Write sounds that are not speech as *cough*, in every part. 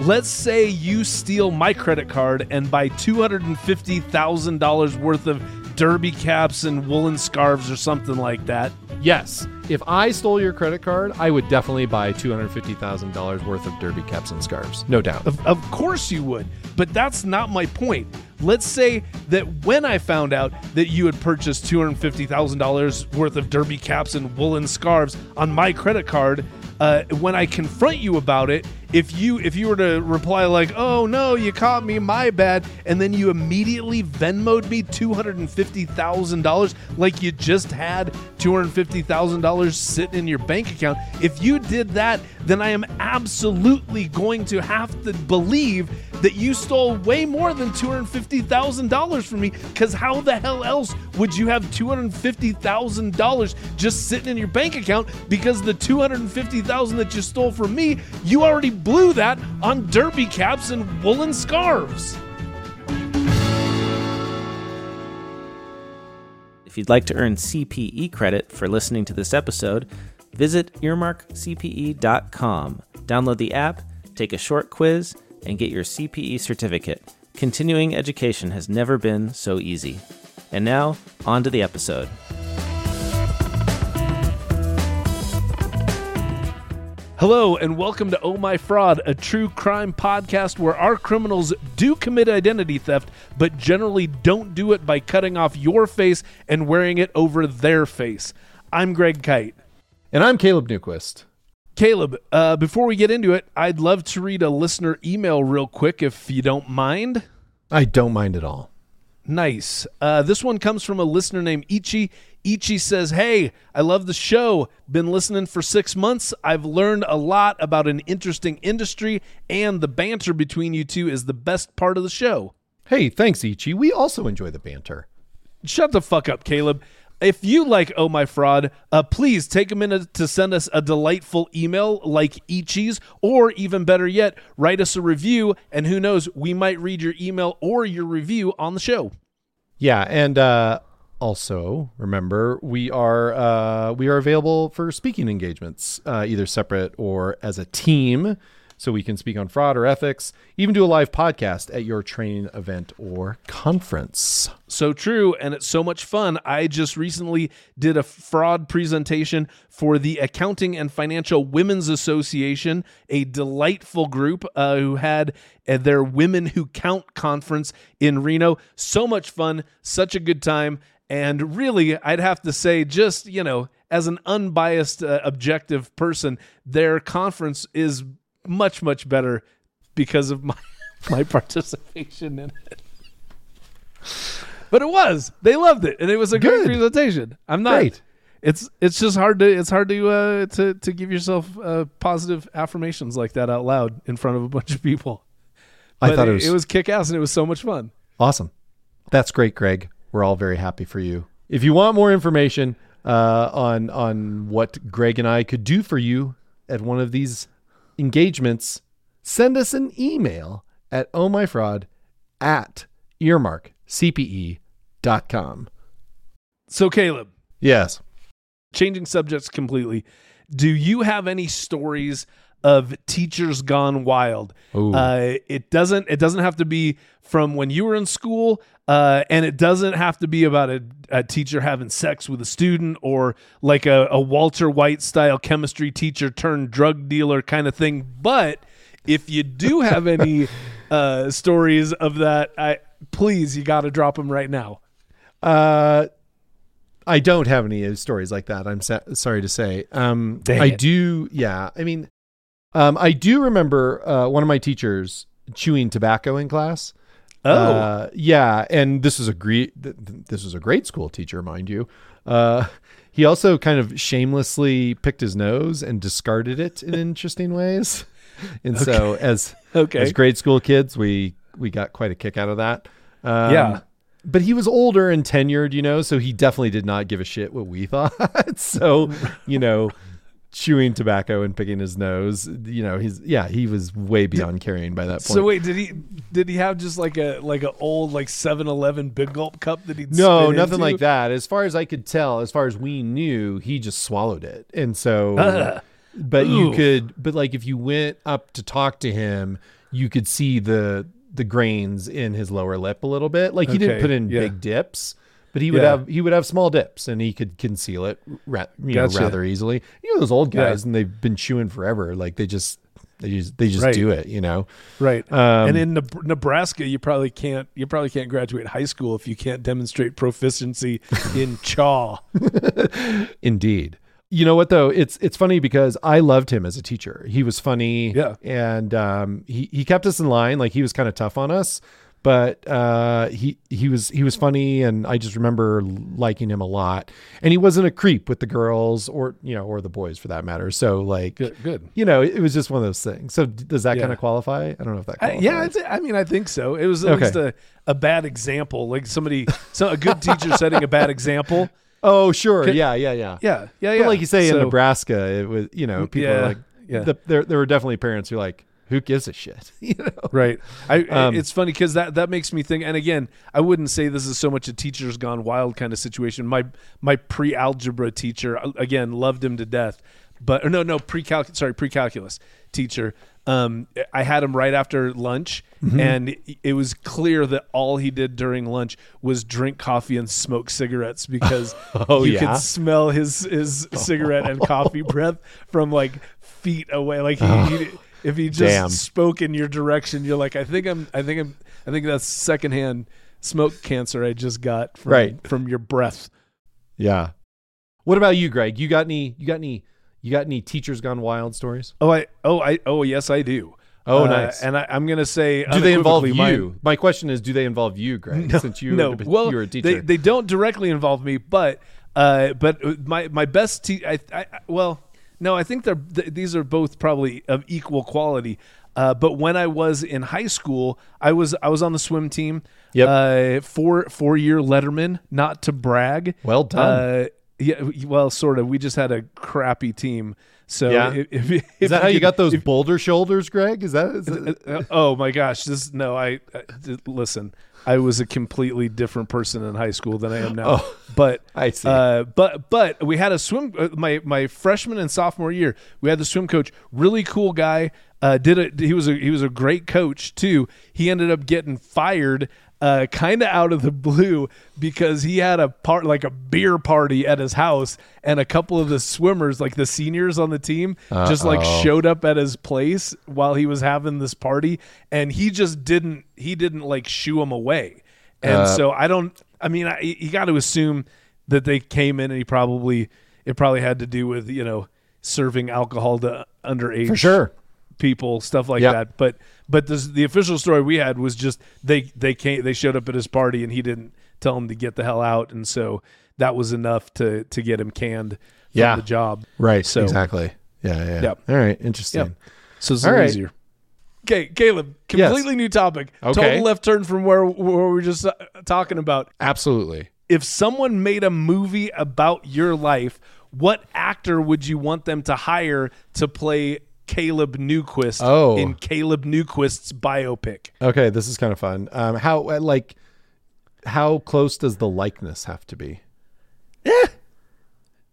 let's say you steal my credit card and buy $250,000 worth of derby caps and woolen scarves or something like that. Yes. If I stole your credit card, I would definitely buy $250,000 worth of derby caps and scarves. No doubt. Of, of course you would, but that's not my point. Let's say that when I found out that you had purchased $250,000 worth of derby caps and woolen scarves on my credit card, uh, when I confront you about it, if you if you were to reply like, "Oh no, you caught me, my bad," and then you immediately Venmoed me two hundred and fifty thousand dollars, like you just had two hundred fifty thousand dollars sitting in your bank account, if you did that, then I am absolutely going to have to believe that you stole way more than two hundred fifty thousand dollars from me. Because how the hell else would you have two hundred fifty thousand dollars just sitting in your bank account? Because the 250,000 that you stole from me, you already blew that on derby caps and woolen scarves. If you'd like to earn CPE credit for listening to this episode, visit earmarkcpe.com. Download the app, take a short quiz, and get your CPE certificate. Continuing education has never been so easy. And now, on to the episode. Hello, and welcome to Oh My Fraud, a true crime podcast where our criminals do commit identity theft, but generally don't do it by cutting off your face and wearing it over their face. I'm Greg Kyte. And I'm Caleb Newquist. Caleb, uh, before we get into it, I'd love to read a listener email real quick if you don't mind. I don't mind at all. Nice. Uh, this one comes from a listener named Ichi. Ichi says, Hey, I love the show. Been listening for six months. I've learned a lot about an interesting industry, and the banter between you two is the best part of the show. Hey, thanks, Ichi. We also enjoy the banter. Shut the fuck up, Caleb. If you like Oh My Fraud, uh, please take a minute to send us a delightful email like Ichi's, or even better yet, write us a review, and who knows, we might read your email or your review on the show. Yeah, and uh, also remember we are uh, we are available for speaking engagements, uh, either separate or as a team, so we can speak on fraud or ethics. Even do a live podcast at your training event or conference. So true, and it's so much fun. I just recently did a fraud presentation for the Accounting and Financial Women's Association, a delightful group uh, who had uh, their Women Who Count conference in Reno. So much fun, such a good time. And really, I'd have to say, just, you know, as an unbiased, uh, objective person, their conference is much, much better because of my, *laughs* my participation in it. But it was. They loved it, and it was a great Good. presentation. I'm not. Great. It's it's just hard to it's hard to uh, to to give yourself uh, positive affirmations like that out loud in front of a bunch of people. I But thought it was, it was kick ass and it was so much fun. awesome. That's great, Greg. We're all very happy for you. If you want more information uh, on on what Greg and I could do for you at one of these engagements, send us an email at ohmyfraud at earmarkcpe.com. So Caleb, Yes. changing subjects completely. Do you have any stories of teachers gone wild? Uh, it doesn't. It doesn't have to be from when you were in school, uh, and it doesn't have to be about a, a teacher having sex with a student or like a, a Walter White style chemistry teacher turned drug dealer kind of thing. But if you do have any *laughs* uh, stories of that, I please you got to drop them right now. Uh, I don't have any stories like that. I'm sa- sorry to say. Um, I do. Yeah. I mean, um, I do remember uh, one of my teachers chewing tobacco in class. Oh. Uh, yeah, and this is a great. Th- th- this was a great school teacher, mind you. Uh, he also kind of shamelessly picked his nose and discarded it in *laughs* interesting ways. And so, as Okay. as grade school kids, we we got quite a kick out of that. Um, Yeah. but he was older and tenured, you know, so he definitely did not give a shit what we *laughs* thought. so, you know, chewing tobacco and picking his nose, you know, he's yeah, he was way beyond carrying by that point. So wait, did he did he have just like a like an old like 7-Eleven big gulp cup that he'd no, nothing into? like that. As far as I could tell, as far as we knew, he just swallowed it. And so Ugh. but you could but like if you went up to talk to him, you could see the the grains in his lower lip a little bit. Like he didn't put in yeah. big dips, but he would Yeah. have he would have small dips, and he could conceal it ra- you know, rather easily. You know those old Yeah. guys, and they've been chewing forever. Like they just they just they just Right. do it. You know. Right. Um, and in Neb- Nebraska, you probably can't you probably can't graduate high school if you can't demonstrate proficiency *laughs* in chaw. *laughs* Indeed. You know what though? It's it's funny because I loved him as a teacher. He was funny. Yeah. And um, he he kept us in line. Like he was kind of tough on us, but uh, he he was he was funny, and I just remember liking him a lot. And he wasn't a creep with the girls or you know or the boys for that matter. So like. Good. Good. You know, it was just one of those things. So does that Yeah. kind of qualify? I don't know if that I, yeah, it's, I mean, I think so. It was at Okay. least a, a bad example, like somebody, so a good teacher setting a bad example. *laughs* oh, sure. Can- yeah, yeah, yeah. Yeah, yeah, But yeah. like you say in Nebraska, it was you know people Yeah, are like yeah. the, there there were definitely parents who like who gives a shit *laughs* you know Right. I, Um, it's funny because that, that makes me think. And again, I wouldn't say this is so much a teacher's gone wild kind of situation. My my pre algebra teacher uh, again loved him to death, but or no no pre sorry pre calculus teacher. Um, I had him right after lunch, Mm-hmm. and it- it was clear that all he did during lunch was drink coffee and smoke cigarettes *laughs* because Oh, you yeah? could smell his his cigarette and coffee *laughs* breath from like feet away. Like he, he if he just Damn. spoke in your direction, you're like, I think I'm, I think I'm, I think that's secondhand smoke cancer I just got from, Right. from your breath. yeah what about you greg you got any you got any you got any teachers gone wild stories Oh, I, oh, I, oh, yes, I do. Oh, Uh, nice. And I, I'm gonna say, do they involve you my question is do they involve you greg *laughs* since you no, were, well, you were a teacher They, they don't directly involve me, but uh, but my my best te- I, I, I- well, no, I think they're th- these are both probably of equal quality. Uh, but when I was in high school, I was I was on the swim team. Yep. Uh, four four year Letterman, not to brag. Well done. Uh, yeah, well, sort of. We just had a crappy team. So Yeah. if, if, is that how you got those boulder shoulders greg is that, is that uh, oh my gosh this no I, I listen i was a completely different person in high school than i am now Oh, but *laughs* I see. uh, but but we had a swim uh, my my freshman and sophomore year we had the swim coach really cool guy uh, did it he was a he was a great coach too he ended up getting fired uh, kind of out of the blue because he had a part like a beer party at his house and a couple of the swimmers like the seniors on the team just like showed up at his place while he was having this party and he just didn't he didn't like shoo him away. And Uh, so i don't i mean I, you got to assume that they came in and he probably it probably had to do with you know serving alcohol to underage for sure. people stuff like Yeah. that. But but this, the official story we had was just they they came they showed up at his party and he didn't tell him to get the hell out and so that was enough to to get him canned from Yeah. the job right So- exactly yeah yeah Yep. all right interesting Yep. So it's All a little right. easier. Okay, Caleb, Yes. completely new topic. Okay. Total left turn from where, where we were just uh, talking about. absolutely If someone made a movie about your life, what actor would you want them to hire to play Caleb Newquist Oh. in Caleb Newquist's biopic? Okay, this is kind of fun. Um, how uh, like how close does the likeness have to be? Yeah.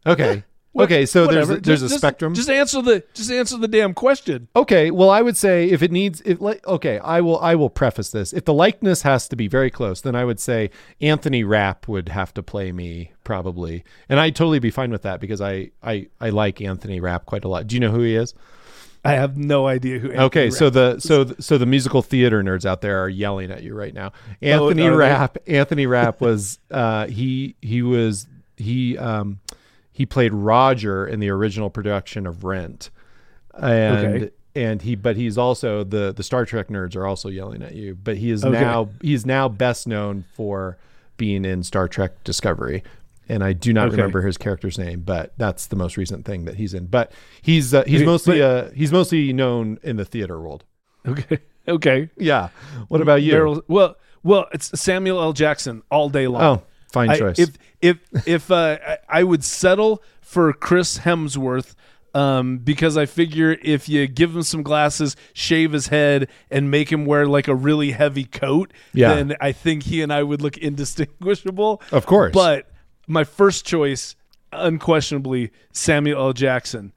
Okay. okay. So there's a, there's Just- a spectrum. Just answer the just answer the damn question. okay. Well, I would say if it needs, if like, okay, I will I will preface this. If the likeness has to be very close, then I would say Anthony Rapp would have to play me probably, and I'd totally be fine with that because I I I like Anthony Rapp quite a lot. Do you know who he is? I have no idea who. Okay, Anthony so Rapp the so th- so the musical theater nerds out there are yelling at you right now. Anthony are they? Rapp, Anthony Rapp was uh, he he was he um he played Roger in the original production of Rent, and Okay. and he but he's also the the Star Trek nerds are also yelling at you. But he is Okay. now he's now best known for being in Star Trek Discovery. And I do not Okay. remember his character's name, but that's the most recent thing that he's in. But he's uh, he's mostly uh, he's mostly known in the theater world. Okay. *laughs* Okay. Yeah. What about you? Meryl- well, well, it's Samuel L. Jackson all day long. oh, fine I- choice. if if if uh, I- I would settle for Chris Hemsworth. Um, because I figure if you give him some glasses, shave his head, and make him wear like a really heavy coat, Yeah. then I think he and I would look *laughs* indistinguishable. Of course. But my first choice, unquestionably, Samuel L. Jackson.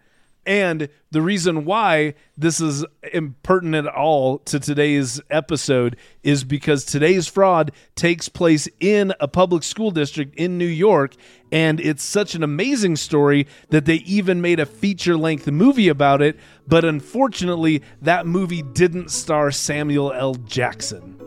And the reason why this is impertinent at all to today's episode is because today's fraud takes place in a public school district in New York. And it's such an amazing story that they even made a feature length movie about it. But unfortunately, that movie didn't star Samuel L. Jackson.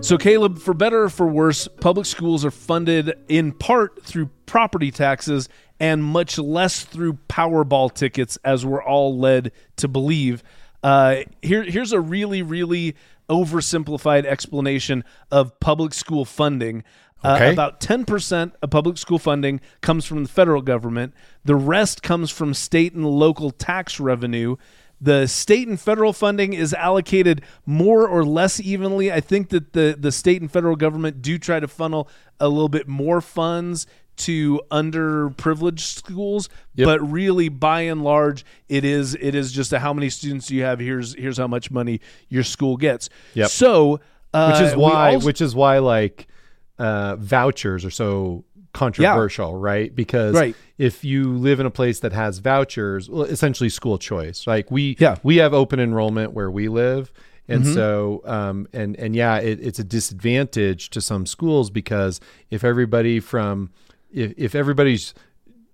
So, Caleb, for better or for worse, public schools are funded in part through property taxes and much less through Powerball tickets, as we're all led to believe. Uh, here, here's a really, really oversimplified explanation of public school funding. Uh, Okay. about 10% of public school funding comes from the federal government. The rest comes from state and local tax revenue. The state and federal funding is allocated more or less evenly. I think that the, the state and federal government do try to funnel a little bit more funds to underprivileged schools, Yep. but really by and large it is it is just a how many students you have here's here's how much money your school gets. Yep. So uh, which is why also- which is why like uh, vouchers are so controversial, right? Because Right. if you live in a place that has vouchers, well, essentially school choice. Like we Yeah. Mm-hmm. we have open enrollment where we live. And so, um, and and yeah, it, it's a disadvantage to some schools because if everybody from if, if everybody's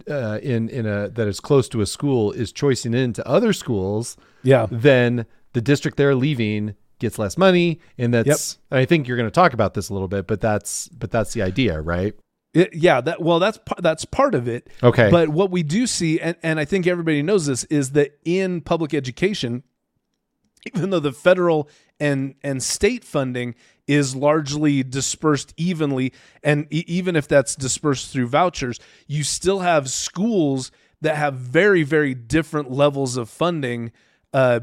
uh, in in a that is close to a school is choicing into other schools, yeah. then the district they're leaving gets less money and that's and I think you're going to talk about this a little bit but that's but that's the idea right It- yeah, that well, that's that's part of it. Okay. But what we do see, and, and I think everybody knows this, is that in public education, *laughs* even though the federal and and state funding is largely dispersed evenly, and e- even if that's dispersed through vouchers, you still have schools that have very very different levels of funding uh,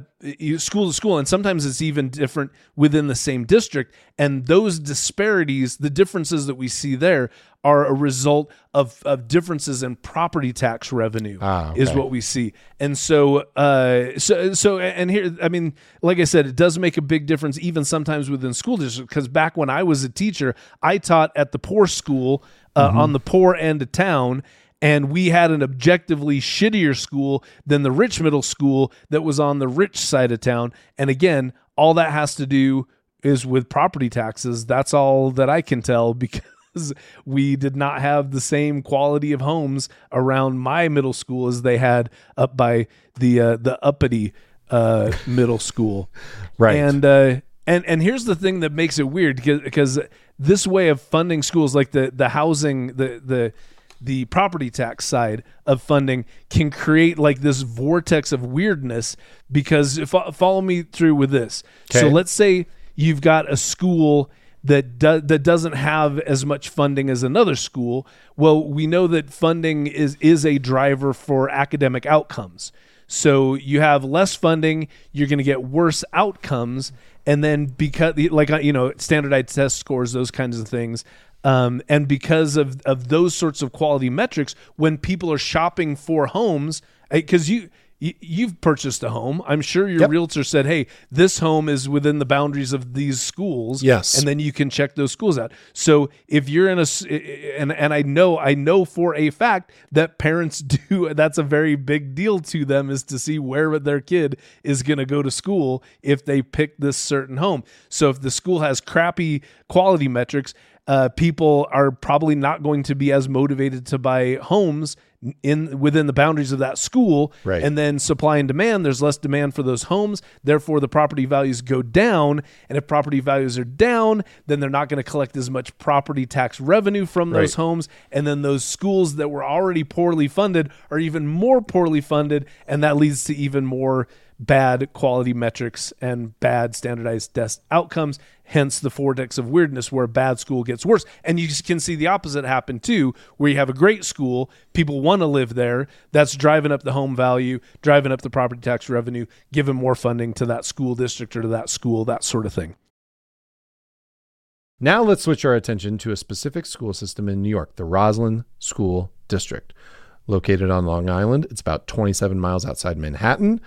school to school, and sometimes it's even different within the same district. And those disparities, the differences that we see there, are a result of, of differences in property tax revenue. Ah, Is what we see, and so uh, so so and here, I mean, like I said, it does make a big difference, even sometimes within school districts. Because back when I was a teacher, I taught at the poor school uh, Mm-hmm. on the poor end of town and we had an objectively shittier school than the rich middle school that was on the rich side of town. And again, all that has to do is with property taxes. That's all that I can tell *laughs* because we did not have the same quality of homes around my middle school as they had up by the uh, the uppity uh, middle school. *laughs* Right. And uh, and and here's the thing that makes it weird because, because this way of funding schools, like the the housing, the the the property tax side of funding, can create like this vortex of weirdness. Because if, follow me through with this. So let's say you've got a school that do, that doesn't have as much funding as another school. Well, we know that funding is is a driver for academic outcomes. So you have less funding, you're going to get worse outcomes, and then because like you know standardized test scores, those kinds of things. Um, and because of, of those sorts of quality metrics, when people are shopping for homes, because you, you you've purchased a home, I'm sure your Yep. realtor said, "Hey, this home is within the boundaries of these schools." Yes. and then you can check those schools out. So if you're in a and and I know I know for a fact that parents *laughs* do that's a very big deal to them is to see where their kid is going to go to school if they pick this certain home. So if the school has crappy quality metrics, uh, people are probably not going to be as motivated to buy homes in within the boundaries of that school. Right. and then supply and demand there's less demand for those homes. Therefore the property values go down. And if property values are down then they're not going to collect as much property tax revenue from those Right. homes. And then those schools that were already poorly funded are even more poorly funded. And that leads to even more bad quality metrics and bad standardized test outcomes hence the vortex of weirdness where bad school gets worse and you can see the opposite happen too where you have a great school people want to live there that's driving up the home value driving up the property tax revenue giving more funding to that school district or to that school that sort of thing Now let's switch our attention to a specific school system in New York, the Roslyn School District. Located on Long Island, it's about 27 miles outside Manhattan.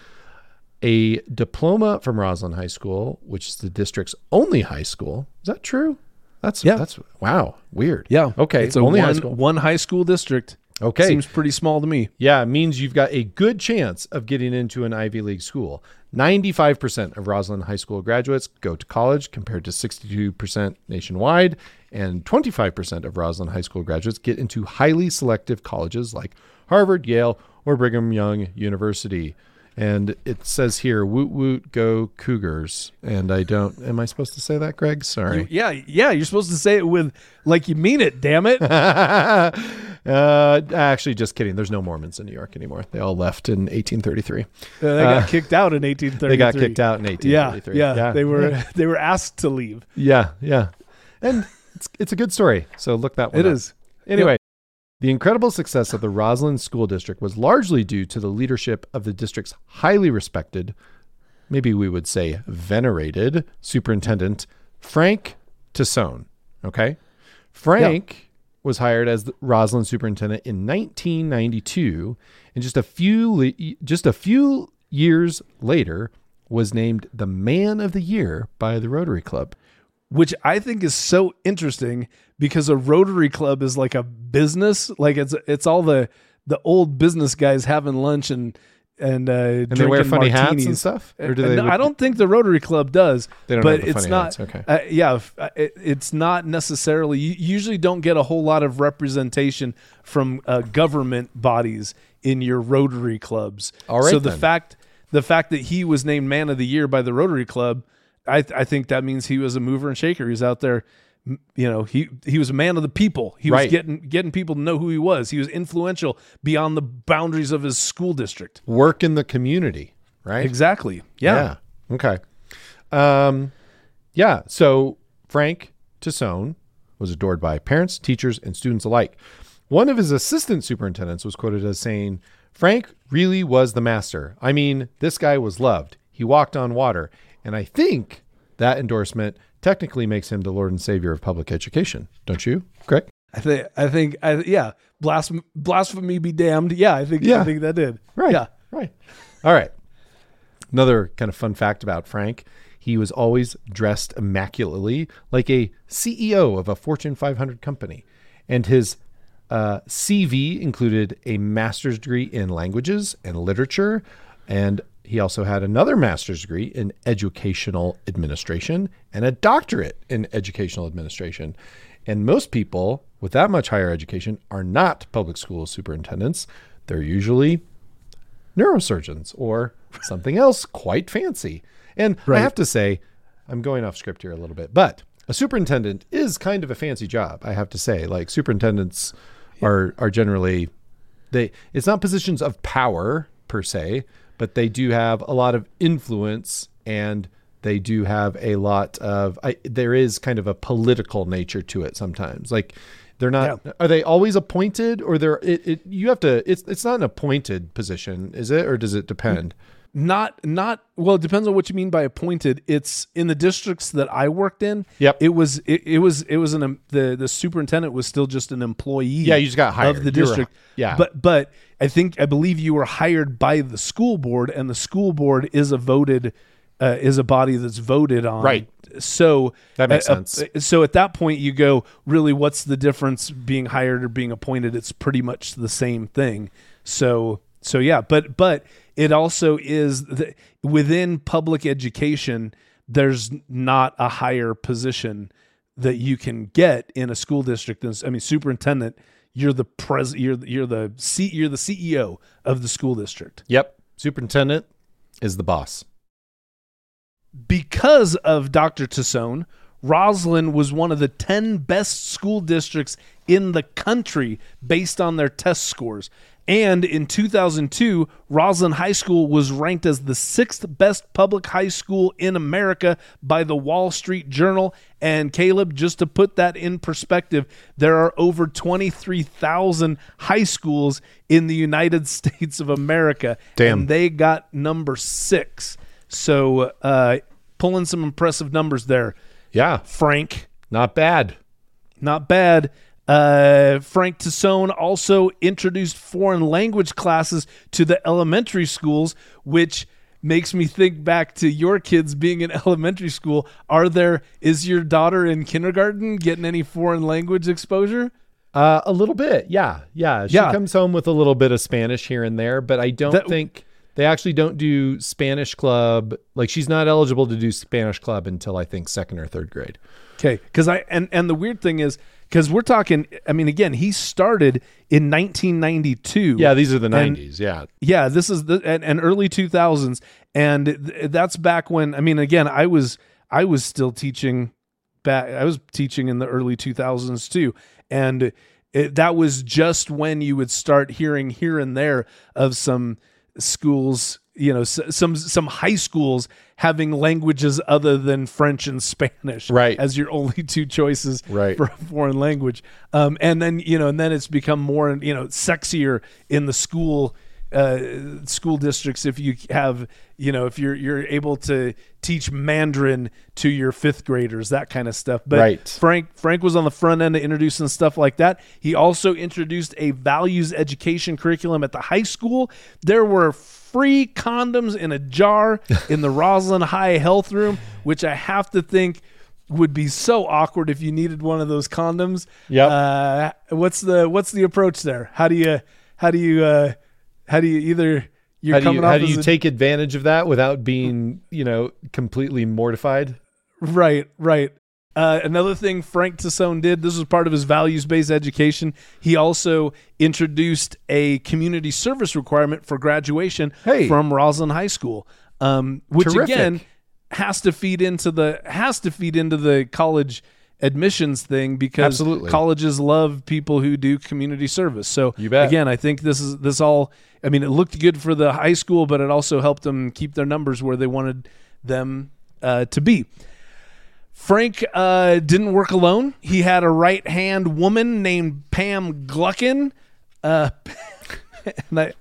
A diploma from Roslyn High School, which is the district's only high school. Is that true? That's Yeah. that's wow, weird. Yeah. Okay. It's only one, high school. one high school district. Okay. Seems pretty small to me. Yeah, it means you've got a good chance of getting into an Ivy League school. 95% of Roslyn High School graduates go to college compared to 62% nationwide, and 25% of Roslyn High School graduates get into highly selective colleges like Harvard, Yale, or Brigham Young University. And it says here, woot woot, go Cougars. And I don't, am I supposed to say that, Greg? Sorry. Yeah, yeah. You're supposed to say it with like you mean it. Damn it. *laughs* uh, actually, just kidding. There's no Mormons in New York anymore. They all left in 1833. Uh, they got kicked out in 1833. They got kicked out in Yeah, 1833. yeah, They were *laughs* they were asked to leave. Yeah, yeah. And it's it's a good story. So look that one It up. is. Anyway, the incredible success of the Roslyn School District was largely due to the leadership of the district's highly respected, maybe we would say venerated, superintendent, Frank Tassone. Okay? Frank was hired as the Roslyn superintendent in 1992 and just a few le- just a few years later was named the man of the year by the Rotary Club. Which I think is so interesting because a Rotary Club is like a business. Like it's it's all the the old business guys having lunch and and uh, And they wear funny hats and stuff? Or do they no, I don't think the Rotary Club does. They don't but have the it's funny not. hats, okay. uh, yeah, uh, it, it's not necessarily. You usually don't get a whole lot of representation from uh, government bodies in your Rotary clubs. All right So the then. fact the fact that he was named Man of the Year by the Rotary Club, I th- I think that means he was a mover and shaker. He's out there. You know, he he was a man of the people. He was getting getting people to know who he was. He was influential beyond the boundaries of his school district. Work in the community, right? Exactly. Yeah. Yeah. Okay. Um, yeah. So Frank Tassone was adored by parents, teachers, and students alike. One of his assistant superintendents was quoted as saying, Frank really was the master. I mean, this guy was loved. He walked on water. And I think that endorsement technically makes him the Lord and Savior of public education. Don't you, Greg? I think I think I yeah, blasphemy, blasphemy be damned. Yeah, I think Yeah. I think that did. Right. Yeah. Right. All right. Another kind of fun fact about Frank he was always dressed immaculately like a CEO of a Fortune 500 company. And his uh, CV included a master's degree in languages and literature. And he also had another master's degree in educational administration and a doctorate in educational administration. And most people with that much higher education are not public school superintendents. They're usually neurosurgeons or something else quite fancy. And I have to say, I'm going off script here a little bit, but a superintendent is kind of a fancy job. I have to say, like superintendents are are generally they. It's not positions of power per se, but they do have a lot of influence and they do have a lot of. I, there is kind of a political nature to it sometimes, like. They're not. Are they always appointed, or they're? It, it, you have to. It's. It's not an appointed position, is it, or does it depend? Not not well, it depends on what you mean by appointed. It's in the districts that I worked in. Yep. It was it, it was it was an em- the the superintendent was still just an employee. Yeah, you just got hired. of the You were- district. yeah. But but I think I believe you were hired by the school board, and the school board is a voted uh, is a body that's voted on. Right. So That makes uh, uh, sense. so at that point, you go, really, what's the difference being hired or being appointed? It's pretty much the same thing. So, so yeah, but but it also is the, within public education. There's not a higher position that you can get in a school district than I mean, superintendent. You're the pres. You're the- you're the C. You're the CEO of the school district. Yep. Superintendent is the boss. because of Dr. Tassone, Roslyn was one of the 10 best school districts in the country based on their test scores. And in 2002, Roslyn High School was ranked as the sixth best public high school in America by the Wall Street Journal. And Caleb, just to put that in perspective, there are over 23,000 high schools in the United *laughs* States of America. Damn. And they got number six. So uh, pulling some impressive numbers there, Yeah. Frank. Not bad. Not bad. Uh, Frank Tassone also introduced foreign language classes to the elementary schools, which makes me think back to your kids being in *laughs* elementary school. Are there is your daughter in kindergarten getting any foreign language exposure? Uh, a little bit, yeah, yeah. She Yeah. comes home with a little bit of Spanish here and there, but I don't That- think they actually don't do Spanish club. Like she's not eligible to do Spanish club until I think second or third grade. Okay, because I and and the weird thing is because we're talking. I mean, again, he started in 1992. Yeah, these are the And- '90s. Yeah, Yeah, this is the and, and early 2000s, and th- that's back when. I mean, again, I was I was still teaching back. I was teaching in the early 2000s too, and it, that was just when you would start hearing here and there of some schools. You know, s- some some high schools having languages other than French and Spanish, Right. as your *laughs* only two choices Right. for a foreign language. Um, and then you know, and then it's become more you know sexier in the school uh, school districts if you have you know if you're you're able to teach Mandarin to your fifth graders that kind of stuff. But Right. Frank Frank was on the front end of introducing stuff like that. He also introduced a values education curriculum at the high school. There were free condoms in a jar *laughs* in the Roslyn High Health Room, which I have to think would be so awkward if you needed one of those condoms. Yeah. Uh, what's the what's the approach there? How do you how do you uh, how do you either you're how do you off how do you a- take advantage of that without being you know completely mortified? Right, right. Uh, another thing Frank Tassone did, this was part of his values based education. He also introduced a community service requirement for graduation Hey. from Roslyn High School, um, which Terrific. again has to feed into the has to feed into the college admissions thing because Absolutely. colleges love people who do community service. So You bet. again, I think this is this all. I mean, it looked good for the high school, but it also helped them keep their numbers where they wanted them uh, to be. Frank uh, didn't work alone. He had a right hand woman named Pam Gluckin. Uh, *laughs* and I,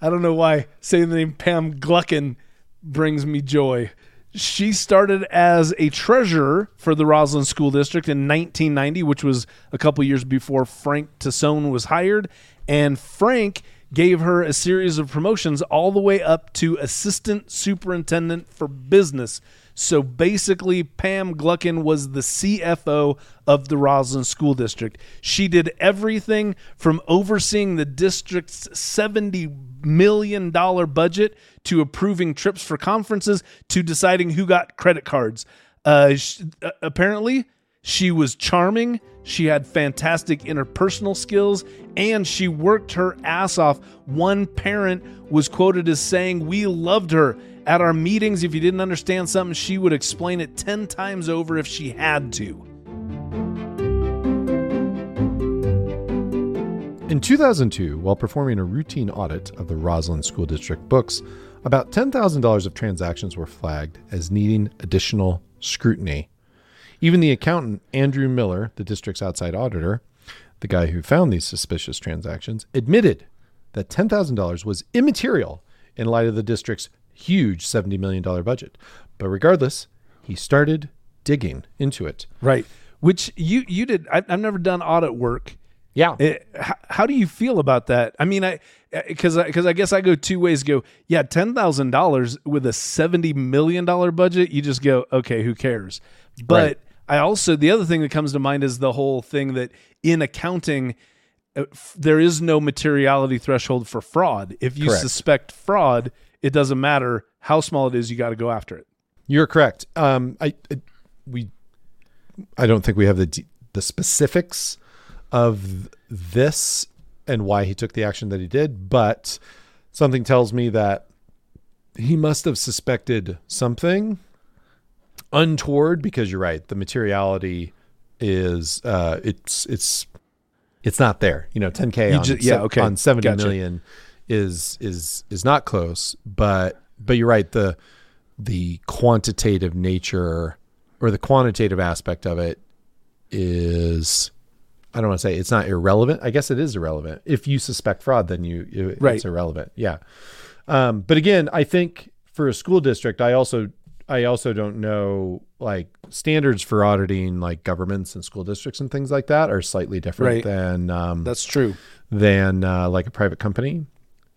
I don't know why saying the name Pam Gluckin brings me joy. She started as a treasurer for the Roslyn School District in 1990, which was a couple years before Frank Tassone was hired. And Frank gave her a series of promotions all the way up to assistant superintendent for business. So basically, Pam Gluckin was the CFO of the Roslyn School District. She did everything from overseeing the district's $70 million dollar budget to approving trips for conferences to deciding who got credit cards. Uh, sh- uh, apparently, she was charming. She had fantastic interpersonal skills and she worked her ass off. One parent was quoted as saying, We loved her. At our meetings, if you didn't understand something, she would explain it 10 times over if she had to. In 2002, while performing a routine audit of the Roslyn School District books, about $10,000 of transactions were flagged as needing additional scrutiny. Even the accountant, Andrew Miller, the district's outside auditor, the guy who found these suspicious transactions, admitted that $10,000 was immaterial in light of the district's huge $70 million budget. But regardless, he started digging into it. Right. Which you you did. I, I've never done audit work. Yeah. It, how, how do you feel about that? I mean, I because because I guess I go two ways. Go yeah, ten thousand dollars with a seventy million dollar budget. You just go okay, who cares? But Right. I also the other thing that comes to mind is the whole thing that in accounting. uh, There is no materiality threshold for fraud. If you Correct. suspect fraud, it doesn't matter how small it is. You got to go after it. You're correct. Um, I, I we I don't think we have the the specifics of this and why he took the action that he did, but something tells me that he must have suspected something untoward because you're right. The materiality is uh, it's it's it's not there. You know, 10k You on, ju- yeah, se- okay. on seventy Gotcha. million is is is not close, but but you're right. The the quantitative nature or the quantitative aspect of it is I don't want to say it's not irrelevant. I guess it is irrelevant. If you suspect fraud, then you it- Right. it's irrelevant. Yeah. Um, but again, I think for a school district, I also I also don't know like standards for auditing like governments and school districts and things like that are slightly different Right. than um, That's true. than uh, like a private company.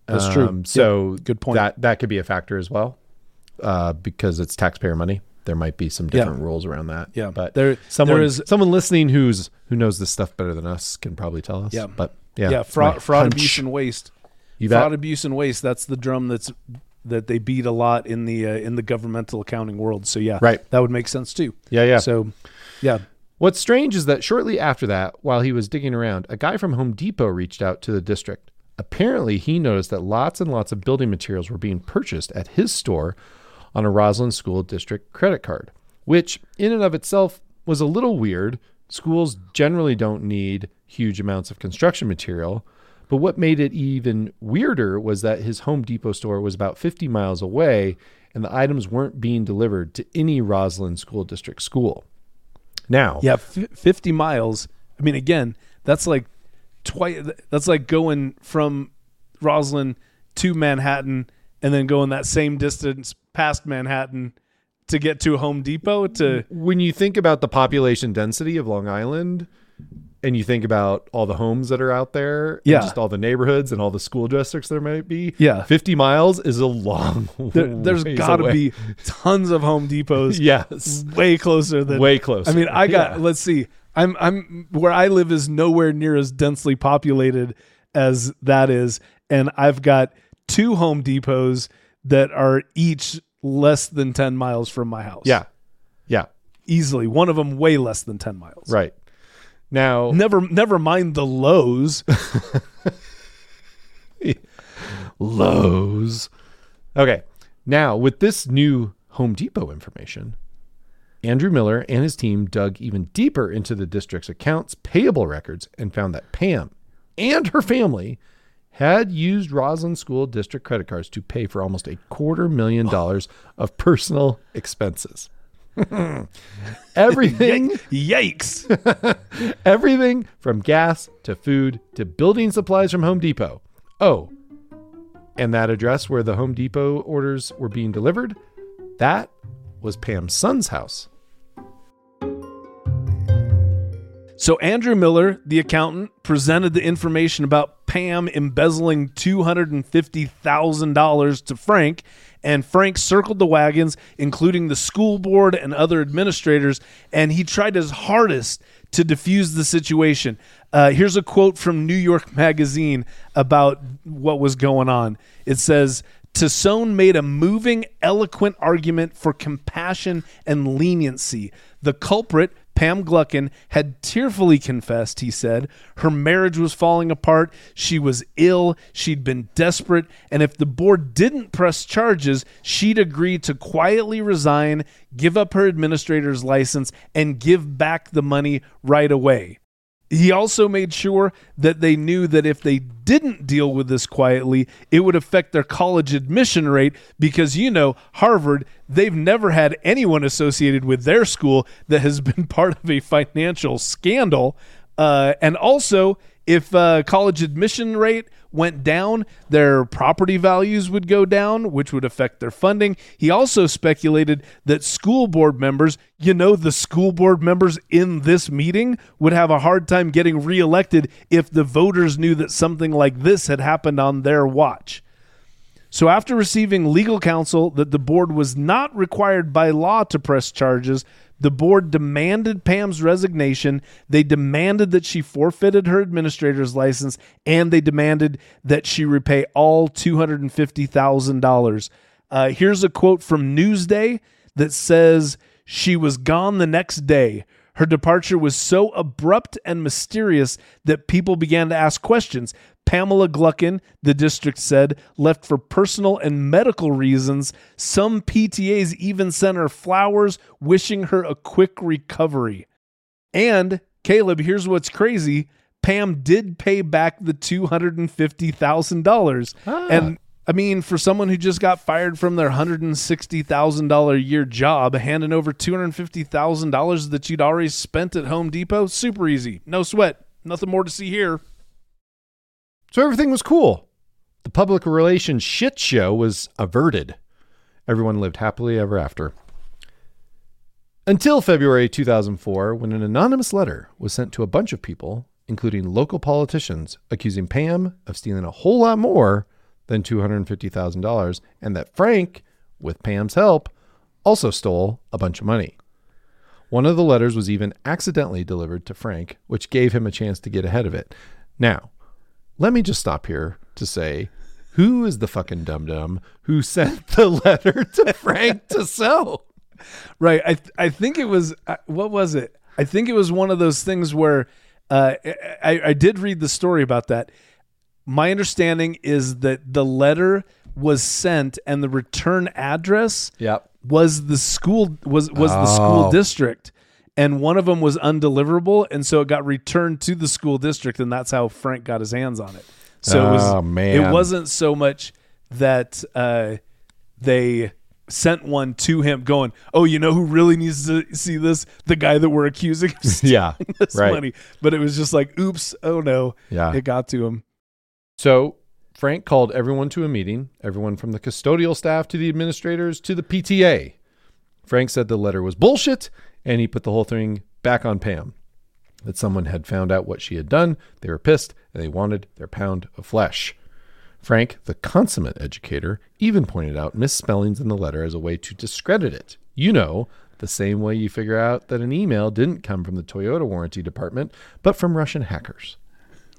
That's true. Um, so good point. That that could be a factor as well, uh, because it's taxpayer money. There might be some different rules around that. Yeah. but There- someone there is- someone listening who's who knows this stuff better than us can probably tell us. Yeah. but yeah, yeah, fraud, fraud hunch. abuse, and waste. You bet. fraud, abuse, and waste. That's the drum that's that they beat a lot in the uh, in the governmental accounting world. So yeah, Right. that would make sense too. Yeah, yeah. So yeah, What's strange is that shortly after that, while he was digging around, a guy from Home Depot reached out to the district. Apparently, he noticed that lots and lots of building materials were being purchased at his store on a Roslyn School District credit card, which in and of itself was a little weird. Schools generally don't need huge amounts of construction material. But what made it even weirder was that his Home Depot store was about 50 miles away and the items weren't being delivered to any Roslyn School District school. Now, yeah, f- fifty miles. I mean, again, that's like twice. That's like going from Roslyn to Manhattan and then going that same distance past Manhattan to get to Home Depot. To when you think about the population density of Long Island and you think about all the homes that are out there, and Yeah. just all the neighborhoods and all the school districts there might be, Yeah. 50 miles is a long there, *laughs* there's ways got to away. be tons of Home Depots. *laughs* yes, way closer than way closer. I mean, I got. Yeah. Let's see. I'm. I'm where I live is nowhere near as densely populated as that is, and I've got two Home Depots that are each less than ten miles from my house. yeah, yeah, easily. One of them way less than ten miles. right. Now, Never. Never mind the Lowe's. *laughs* Lowe's. Okay. Now, with this new Home Depot information, Andrew Miller and his team dug even deeper into the district's accounts payable records and found that Pam and her family had used Roslyn School District credit cards to pay for almost a quarter million dollars *laughs* of personal expenses. *laughs* Everything *laughs* Yikes! Everything from gas to food to building supplies from Home Depot. Oh, and that address where the Home Depot orders were being delivered, that was Pam's son's house. So Andrew Miller, the accountant, presented the information about Pam embezzling $250,000 to Frank, and Frank circled the wagons, including the school board and other administrators, and he tried his hardest to defuse the situation. Uh, here's a quote from New York Magazine about what was going on. It says, Tassone made a moving, eloquent argument for compassion and leniency. The culprit, Pam Gluckin, had tearfully confessed, he said. Her marriage was falling apart. She was ill. She'd been desperate. And if the board didn't press charges, she'd agree to quietly resign, give up her administrator's license, and give back the money right away. He also made sure that they knew that if they didn't deal with this quietly, it would affect their college admission rate because, you know, Harvard, they've never had anyone associated with their school that has *laughs* been part of a financial scandal. Uh, and also, if uh, college admission rate went down, their property values would go down, which would affect their funding. He also speculated that school board members, you know, the school board members in this meeting would have a hard time getting reelected if the voters knew that something like this had happened on their watch. So, after receiving legal counsel that the board was not required by law to press charges, the board demanded Pam's resignation. They demanded that she forfeited her administrator's license, and they demanded that she repay all $250,000. Uh, here's a quote from Newsday that says, She was gone the next day. Her departure was so abrupt and mysterious that people began to ask questions. Pamela Gluckin, the district said, left for personal and medical reasons. Some PTAs even sent her flowers, wishing her a quick recovery. And, Caleb, here's what's crazy Pam did pay back the $250,000. Ah. And I mean, for someone who just got fired from their $160,000 a year job, handing over $250,000 that you'd already spent at Home Depot, super easy. No sweat. Nothing more to see here. So everything was cool. The public relations shit show was averted. Everyone lived happily ever after. Until February 2004, when an anonymous letter was sent to a bunch of people, including local politicians, accusing Pam of stealing a whole lot more than than $250,000 and that Frank, with Pam's help, also stole a bunch of money. One of the letters was even accidentally delivered to Frank, which gave him a chance to get ahead of it. Now, let me just stop here to say who is the fucking dum dum who sent *laughs* the letter to Frank Tassone? Right. I th- I think it was uh, what was it? I think it was one of those things where uh, I I did read the story about that. My understanding is that the letter was sent and the return address Yep. was the school was was the school Oh. district and one of them was undeliverable and so it got returned to the school district and that's how Frank got his hands on it. So it was Oh, man. it wasn't so much that uh, they sent one to him going, "Oh, you know who really needs to see this? The guy that we're accusing of *laughs* stealing Yeah. this right. money." But it was just like, "Oops, oh no." Yeah. It got to him. So Frank called everyone to a meeting, everyone from the custodial staff to the administrators to the PTA. Frank said the letter was bullshit and he put the whole thing back on Pam. That someone had found out what she had done, they were pissed, and they wanted their pound of flesh. Frank, the consummate educator, even pointed out misspellings in the letter as a way to discredit it. You know, the same way you figure out that an email didn't come from the Toyota warranty department, but from Russian hackers.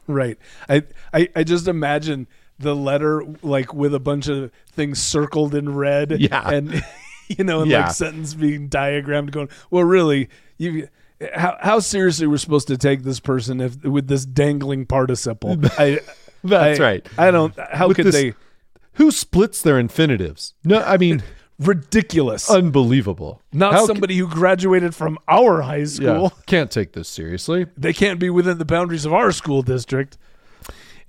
Right. I, I I just imagine the letter like with a bunch of things circled in red. Yeah. And *laughs* *laughs* you know, and Yeah. like sentence being diagrammed going, well really, you how how seriously we're supposed to take this person if with this dangling participle. *laughs* I That's I- right. I don't how With could this- they Who splits their infinitives? No, I mean, *laughs* ridiculous. unbelievable. Not How ca- somebody who graduated from our high school. Yeah, can't take this seriously. They can't be within the boundaries of our school district.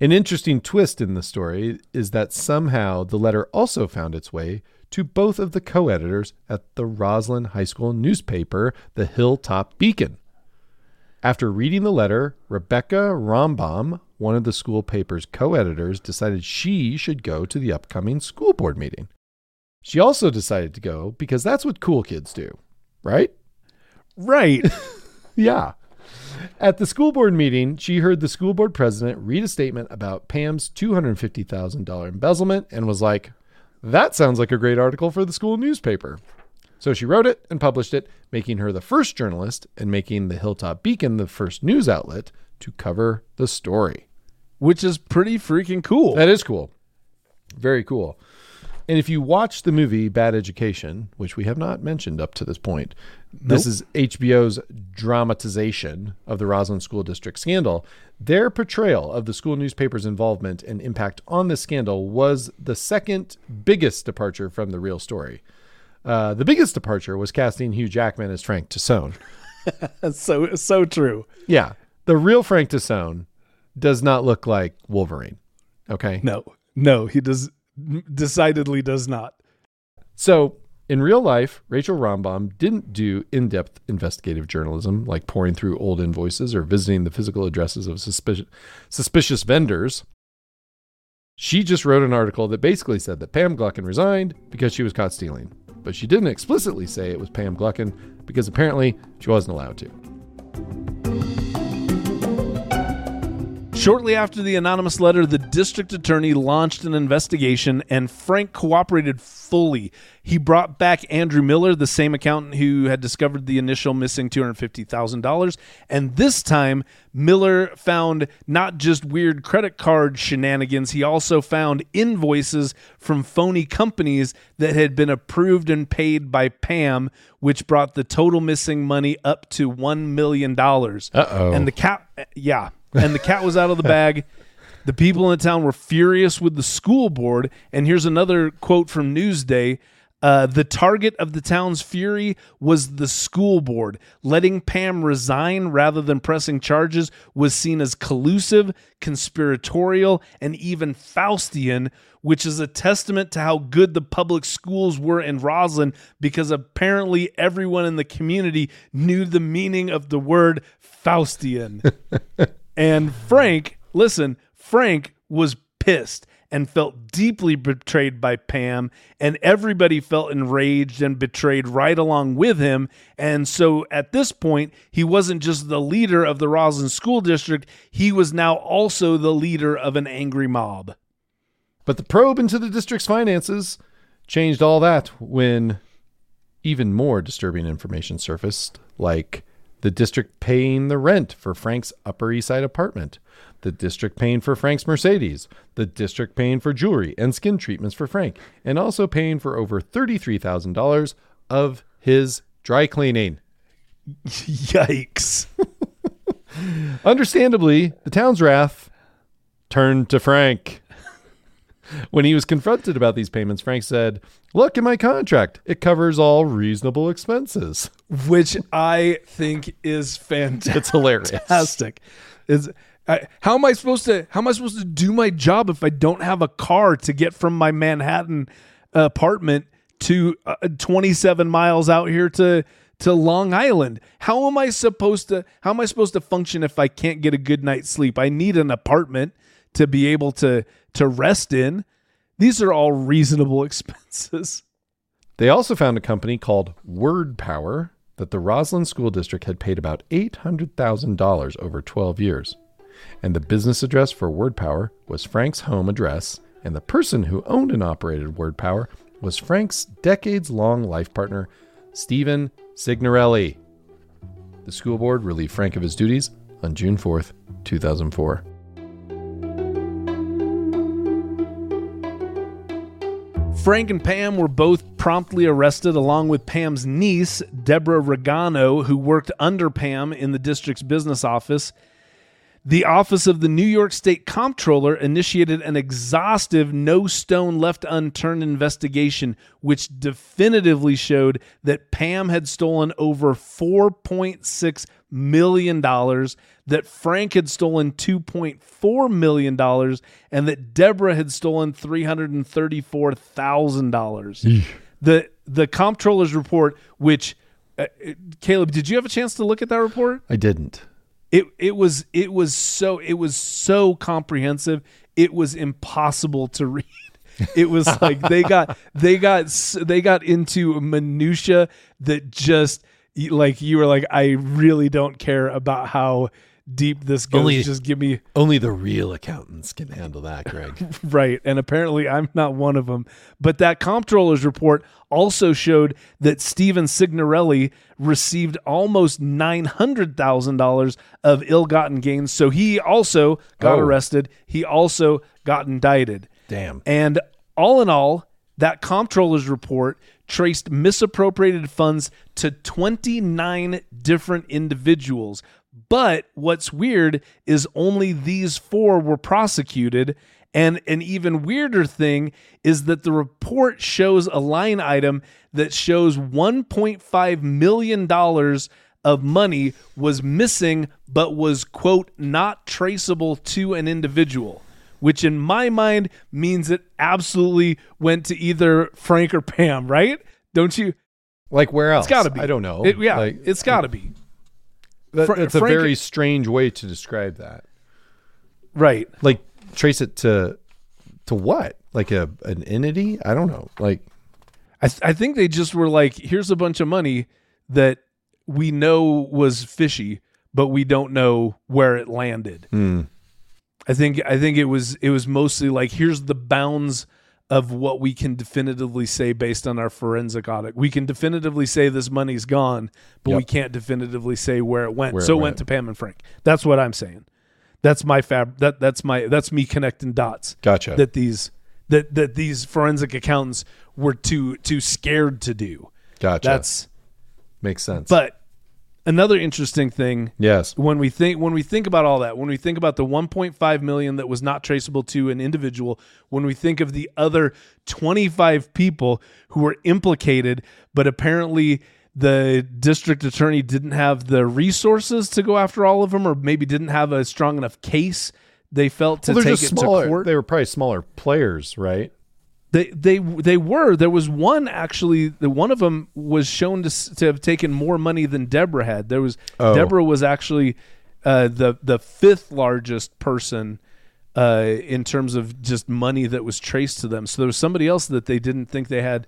An interesting twist in the story is that somehow the letter also found its way to both of the co editors at the Roslyn High School newspaper, the Hilltop Beacon. After reading the letter, Rebecca Rombom, one of the school paper's co editors, decided she should go to the upcoming school board meeting. She also decided to go because that's what cool kids do, right? Right. *laughs* Yeah. At the school board meeting, she heard the school board president read a statement about Pam's $250,000 embezzlement and was like, that sounds like a great article for the school newspaper. So she wrote it and published it, making her the first journalist and making the Hilltop Beacon the first news outlet to cover the story. Which is pretty freaking cool. That is cool. Very cool. And if you watch the movie Bad Education, which we have not mentioned up to this point, this is HBO's dramatization of the Roslyn School District scandal. Their portrayal of the school newspaper's involvement and impact on the scandal was the second biggest departure from the real story. Uh, the biggest departure was casting Hugh Jackman as Frank Tassone. *laughs* So so true. Yeah, the real Frank Tassone does not look like Wolverine. Okay. No, no, he does decidedly does not. So, in real life, Rachel Rombom didn't do in depth investigative journalism like poring through old invoices or visiting the physical addresses of suspicious, suspicious vendors. She just wrote an article that basically said that Pam Gluckin resigned because she was caught stealing. But she didn't explicitly say it was Pam Gluckin because apparently she wasn't allowed to. Shortly after the anonymous letter, the district attorney launched an investigation and Frank cooperated fully. He brought back Andrew Miller, the same accountant who had discovered the initial missing $250,000. And this time, Miller found not just weird credit card shenanigans, he also found invoices from phony companies that had been approved and paid by Pam, which brought the total missing money up to $1 million. Uh-oh. And the cap, yeah. And the cat was out of the bag. The people in the town were furious with the school board. And here's another quote from Newsday. Uh, the target of the town's fury was the school board. Letting Pam resign rather than pressing charges was seen as collusive, conspiratorial, and even Faustian, which is a testament to how good the public schools were in Roslyn because apparently everyone in the community knew the meaning of the word Faustian. *laughs* And Frank, listen, Frank was pissed and felt deeply betrayed by Pam, and everybody felt enraged and betrayed right along with him. And so at this point, he wasn't just the leader of the Roslyn School District, he was now also the leader of an angry mob. But the probe into the district's finances changed all that when even more disturbing information surfaced, like the district paying the rent for Frank's Upper East Side apartment, the district paying for Frank's Mercedes, the district paying for jewelry and skin treatments for Frank, and also paying for over $33,000 of his dry cleaning. *laughs* Yikes. *laughs* Understandably, the town's wrath turned to Frank. When he was confronted about these payments, Frank said, Look in my contract. It covers all reasonable expenses. Which I think is fantastic. It's hilarious. fantastic. Is I, how am I supposed to how am I supposed to do my job if I don't have a car to get from my Manhattan apartment to uh, 27 miles out here to to Long Island? How am I supposed to how am I supposed to function if I can't get a good night's sleep? I need an apartment to be able to to rest in. These are all reasonable *laughs* expenses. They also found a company called Word Power that the Roslyn School District had paid about $800,000 over 12 years. And the business address for Word Power was Frank's home address, and the person who owned and operated Word Power was Frank's decades long life partner, Stephen Signorelli. The school board relieved Frank of his duties on June 4th, 2004. Frank and Pam were both promptly arrested, along with Pam's niece, Deborah Recano, who worked under Pam in the district's business office. The Office of the New York State Comptroller initiated an exhaustive, no stone left unturned investigation, which definitively showed that Pam had stolen over $4.6 million, that Frank had stolen $2.4 million, and that Deborah had stolen $334,000. the The comptroller's report, which uh, Caleb, did you have a chance to look at that report? I didn't. It it was it was so it was so comprehensive. It was impossible to read. *laughs* It was like they got they got they got into minutia that just like you were like I really don't care about how deep this goes. Only- just give me Only the real accountants can handle that, Greg. *laughs* right. And apparently I'm not one of them. But that comptroller's report also showed that Stephen Signorelli received almost $900,000 of ill-gotten gains. So he also got Oh. arrested. He also got indicted. Damn. And all in all, that comptroller's report traced misappropriated funds to 29 different individuals. But what's weird is only these four were prosecuted. And an even weirder thing is that the report shows a line item that shows $1.5 million of money was missing, but was, quote, not traceable to an individual which in my mind means it absolutely went to either Frank or Pam, right? Don't you? Like where else? It's got to be. I don't know. It- yeah, Like, it's got to be. That- Fra- that's a very strange way to describe that. Right. Like trace it to to what? Like a an entity? I don't know. Like I, th- I think they just were like, here's a bunch of money that we know was fishy, but we don't know where it landed. hmm. I think I think it was it was mostly like here's the bounds of what we can definitively say based on our forensic audit. We can definitively say this money's gone, but we can't definitively say where it went. Where so it went went. to Pam and Frank. That's what I'm saying. That's my fab that that's my that's me connecting dots Gotcha. that these that that these forensic accountants were too too scared to do. gotcha. That's makes sense. but another interesting thing yes. when we think when we think about all that when we think about the 1.5 million that was not traceable to an individual when we think of the other 25 people who were implicated but apparently the district attorney didn't have the resources to go after all of them or maybe didn't have a strong enough case they felt to Well, take it smaller. to court They were probably smaller players, right? They they they were. There was one actually. The one of them was shown to to have taken more money than Deborah had. There was Oh. Deborah was actually uh, the the fifth largest person uh, in terms of just money that was traced to them. So there was somebody else that they didn't think they had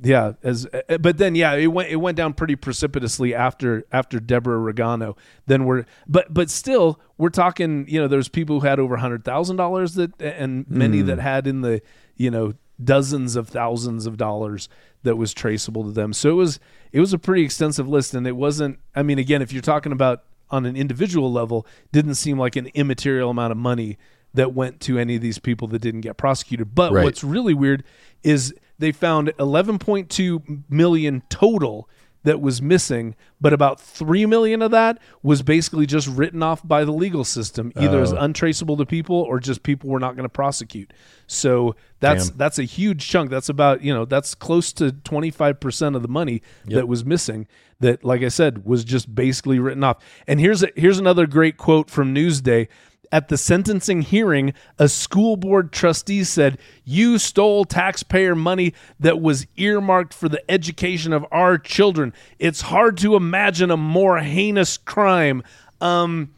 Yeah, as uh, but then yeah, it went it went down pretty precipitously after after Deborah Recano. Then we're but but still we're talking. You know, there's people who had over hundred thousand dollars that and many that had in the you know dozens of thousands of dollars that was traceable to them. So it was it was a pretty extensive list, and it wasn't. I mean, again, if you're talking about on an individual level, didn't seem like an immaterial amount of money that went to any of these people that didn't get prosecuted. But Right. what's really weird is they found 11.2 million total that was missing, but about 3 million of that was basically just written off by the legal system, either as oh. untraceable to people or just people were not going to prosecute. So that's Damn. that's a huge chunk. That's about, you know, that's close to 25% of the money that was missing that like I said was just basically written off. And here's a, here's another great quote from Newsday. At the sentencing hearing, a school board trustee said, You stole taxpayer money that was earmarked for the education of our children. It's hard to imagine a more heinous crime. Um,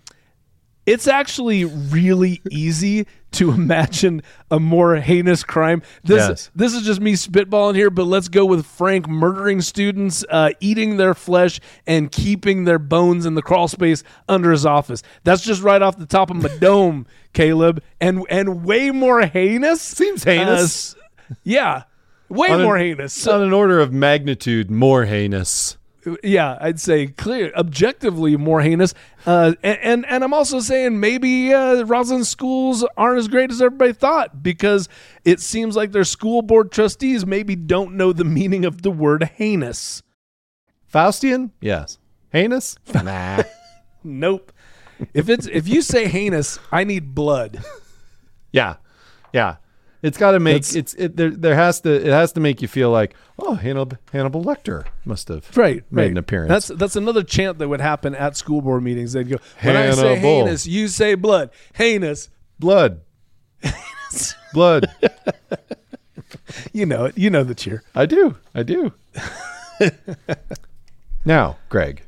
it's actually really easy to *laughs* imagine a more heinous crime. This Yes. this is just me spitballing here, but let's go with Frank murdering students, uh, eating their flesh, and keeping their bones in the crawl space under his office. That's just right off the top of my *laughs* dome, Caleb, and and way more heinous. Seems heinous. Uh, yeah, way more heinous. on an order of magnitude more heinous. Yeah, I'd say clear, objectively more heinous. Uh, and, and and I'm also saying maybe uh, Roslyn schools aren't as great as everybody thought because it seems like their school board trustees maybe don't know the meaning of the word heinous. Faustian? Yes. Heinous? *laughs* Nah. Nope. if it's if you say heinous, I need blood. yeah. Yeah. It's got to make That's- it's it there there has to it has to make you feel like, "Oh, Hannibal, Hannibal Lecter must have Right, made right. an appearance." That's that's another chant that would happen at school board meetings. They'd go, "When I say Hannibal. heinous, you say blood. Heinous, blood. *laughs* blood. you know it. You know the cheer." I do. I do. *laughs* now, Greg,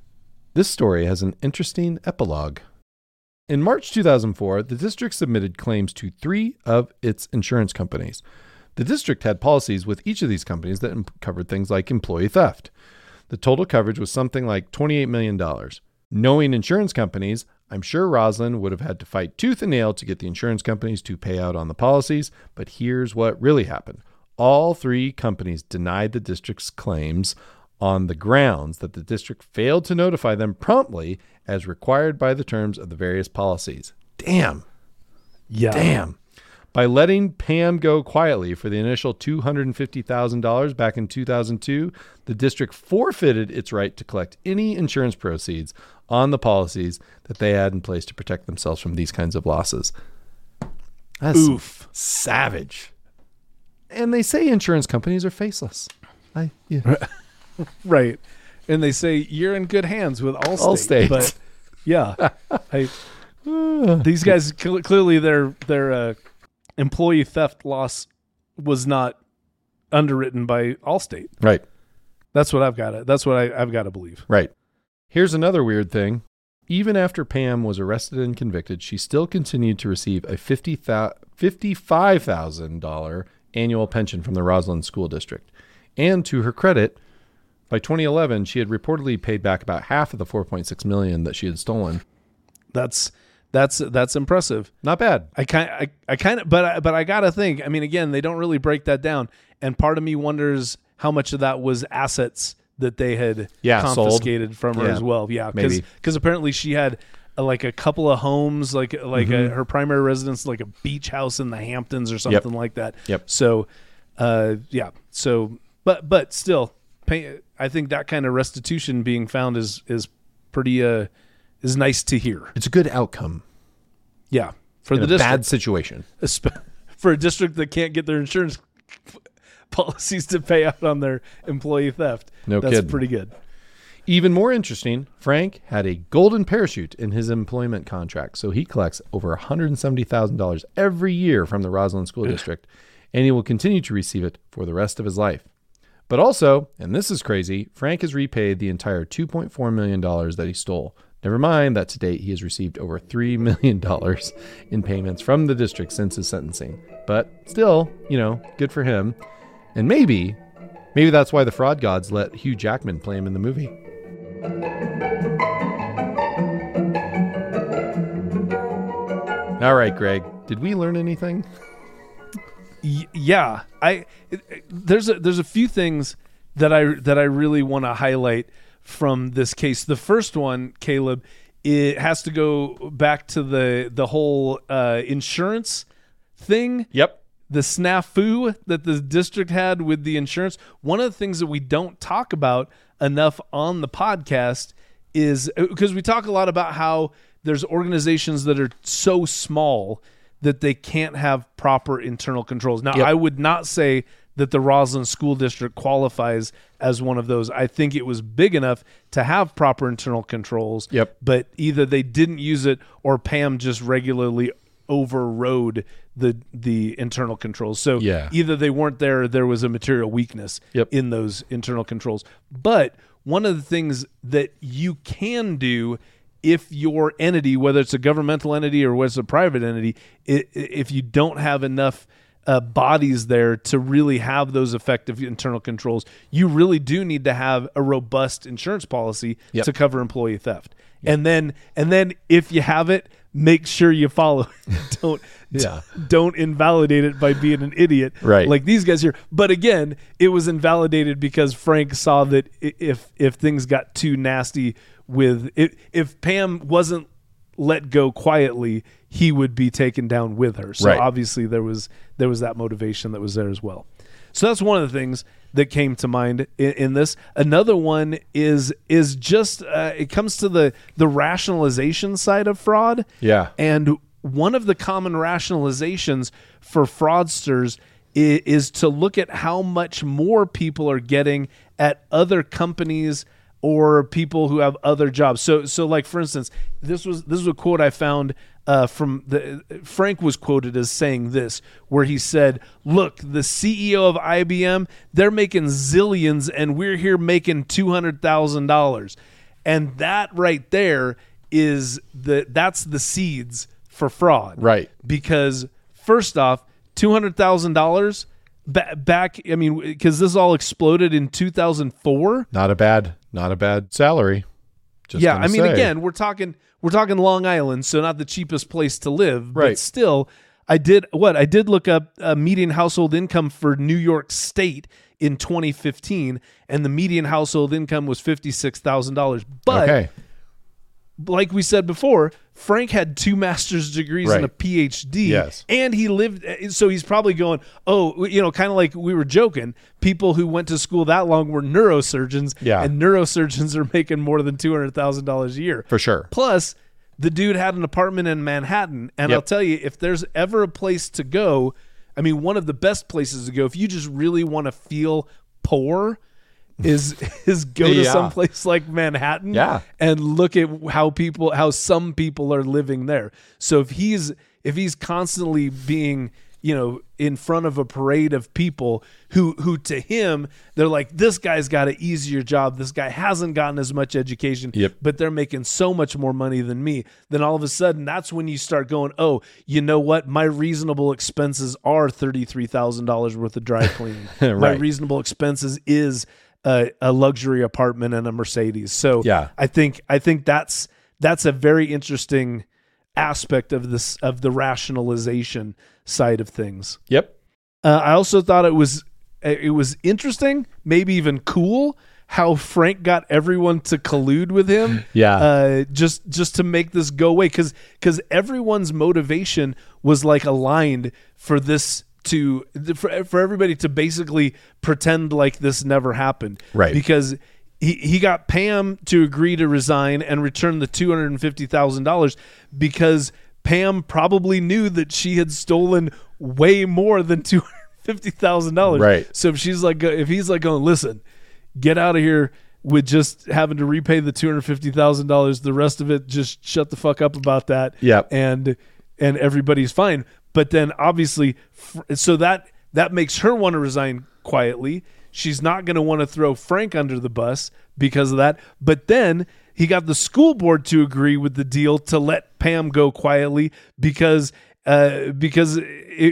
this story has an interesting epilogue. In March 2004, the district submitted claims to three of its insurance companies. The district had policies with each of these companies that covered things like employee theft. The total coverage was something like $28 million. Knowing insurance companies, I'm sure Roslyn would have had to fight tooth and nail to get the insurance companies to pay out on the policies, but here's what really happened. All three companies denied the district's claims on the grounds that the district failed to notify them promptly as required by the terms of the various policies. Damn. Yeah. Damn. By letting Pam go quietly for the initial $250,000 back in 2002, the district forfeited its right to collect any insurance proceeds on the policies that they had in place to protect themselves from these kinds of losses. That's Oof. savage. And they say insurance companies are faceless. I yeah. *laughs* Right. And they say you're in good hands with Allstate. Allstate. But yeah, *laughs* I, these guys cl- clearly their their uh, employee theft loss was not underwritten by Allstate. right. That's what I've got to. That's what I, I've got to believe. Right. Here's another weird thing. Even after Pam was arrested and convicted, she still continued to receive a $50, $55,000 annual pension from the Roslyn School District. And to her credit, by 2011, she had reportedly paid back about half of the 4.6 million that she had stolen. That's that's that's impressive. Not bad. I kind I, I kind of but I, but I gotta think. I mean, again, they don't really break that down, and part of me wonders how much of that was assets that they had Yeah, sold. confiscated from her Yeah, as well. Yeah, because maybe. apparently she had uh, like a couple of homes, like like Mm-hmm. her primary residence, like a beach house in the Hamptons or something like that. Yep. So, uh, yeah. So, but but still, pay, I think that kind of restitution being found is is pretty uh is nice to hear. It's a good outcome Yeah, for in the a district. bad situation. *laughs* For a district that can't get their insurance *laughs* policies to pay out on their employee theft. No That's kidding. pretty good. Even more interesting, Frank had a golden parachute in his employment contract, so he collects over $170,000 every year from the Roslyn School District, and he will continue to receive it for the rest of his life. But also, and this is crazy, Frank has repaid the entire $2.4 million that he stole. Never mind that to date he has received over $3 million in payments from the district since his sentencing. But still, you know, good for him. And maybe, Maybe that's why the fraud gods let Hugh Jackman play him in the movie. All right, Greg. Did we learn anything? *laughs* Y- yeah, I it- it- there's a there's a few things that I that I really want to highlight from this case. The first one, Caleb, it has to go back to the the whole uh, insurance thing Yep. the snafu that the district had with the insurance. One of the things that we don't talk about enough on the podcast is because we talk a lot about how there's organizations that are so small that they can't have proper internal controls. Now, Yep. I would not say that the Roslyn School District qualifies as one of those. I think it was big enough to have proper internal controls. Yep. But either they didn't use it or Pam just regularly overrode the the internal controls. So Yeah. either they weren't there or there was a material weakness Yep. in those internal controls. But one of the things that you can do if your entity, whether it's a governmental entity or whether it's a private entity, i- i- if you don't have enough uh, bodies there to really have those effective internal controls, you really do need to have a robust insurance policy Yep. to cover employee theft. And then, and then, if you have it, make sure you follow. it. *laughs* don't Yeah. don't invalidate it by being an idiot, Right. Like these guys here. But again, it was invalidated because Frank saw that if if things got too nasty with if if Pam wasn't let go quietly, he would be taken down with her. So Right. obviously there was there was that motivation that was there as well. So that's one of the things that came to mind in, in this. Another one is is just uh, it comes to the the rationalization side of fraud. Yeah. And one of the common rationalizations for fraudsters is, is to look at how much more people are getting at other companies or people who have other jobs. So, so like for instance, this was this was a quote I found uh, from the Frank was quoted as saying this, where he said, "Look, the CEO of IBM, they're making zillions, and we're here making two hundred thousand dollars." And that right there is the that's the seeds for fraud, Right. Because first off, two hundred thousand dollars back. I mean, because this all exploded in two thousand four. Not a bad, not a bad salary. Just Yeah, I mean, say. again, we're talking we're talking Long Island, so not the cheapest place to live, but Right. still. I did what I did look up uh, median household income for New York State in 2015, and the median household income was fifty six thousand dollars. But okay, like we said before, Frank had two master's degrees and a PhD. Yes. And he lived, so he's probably going, oh, you know, kind of like we were joking. People who went to school that long were neurosurgeons. Yeah. And neurosurgeons are making more than $200,000 a year. for sure. Plus, the dude had an apartment in Manhattan. And Yep. I'll tell you, if there's ever a place to go, I mean, one of the best places to go, if you just really want to feel poor, is is go to Yeah. some place like Manhattan Yeah. and look at how people how some people are living there. So if he's if he's constantly being you know in front of a parade of people who who to him they're like this guy's got an easier job this guy hasn't gotten as much education Yep. but they're making so much more money than me then all of a sudden that's when you start going oh you know what my reasonable expenses are $33000 worth of dry *laughs* cleaning my reasonable expenses is a, a luxury apartment and a mercedes so Yeah. I think I think that's that's a very interesting aspect of this of the rationalization side of things. Yep. Uh, I also thought it was it was interesting, maybe even cool, how Frank got everyone to collude with him. *laughs* Yeah. uh, just just to make this go away because because everyone's motivation was like aligned for this to for, for everybody to basically pretend like this never happened. Right. Because he, he got Pam to agree to resign and return the two hundred and fifty thousand dollars because Pam probably knew that she had stolen way more than two hundred fifty thousand dollars. Right. So if she's like, if he's like going, listen, get out of here with just having to repay the two hundred fifty thousand dollars. The rest of it, just shut the fuck up about that. yeah And and everybody's fine. But then obviously, so that that makes her want to resign quietly. She's not going to want to throw Frank under the bus because of that. But then he got the school board to agree with the deal to let Pam go quietly because uh, because it,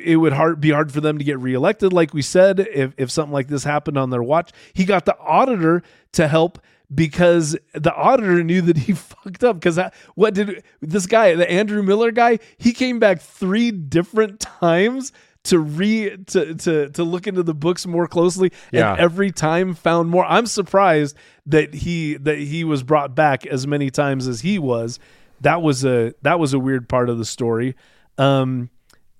it would hard be hard for them to get reelected. Like we said, if if something like this happened on their watch, he got the auditor to help because the auditor knew that he *laughs* fucked up. Because what did this guy, the Andrew Miller guy, he came back three different times to re to to to look into the books more closely Yeah. and every time found more i'm surprised that he that he was brought back as many times as he was that was a that was a weird part of the story um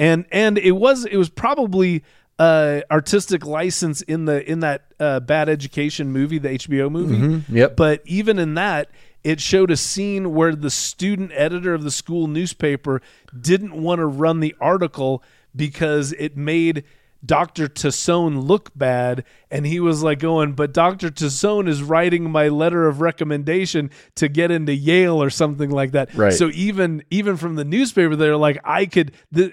and and it was it was probably uh artistic license in the in that uh bad education movie the hbo movie Yep. but even in that, it showed a scene where the student editor of the school newspaper didn't want to run the article because it made Dr. Tassone look bad. And he was like going, but Dr. Tassone is writing my letter of recommendation to get into Yale or something like that. Right. So even even from the newspaper, they're like, I could the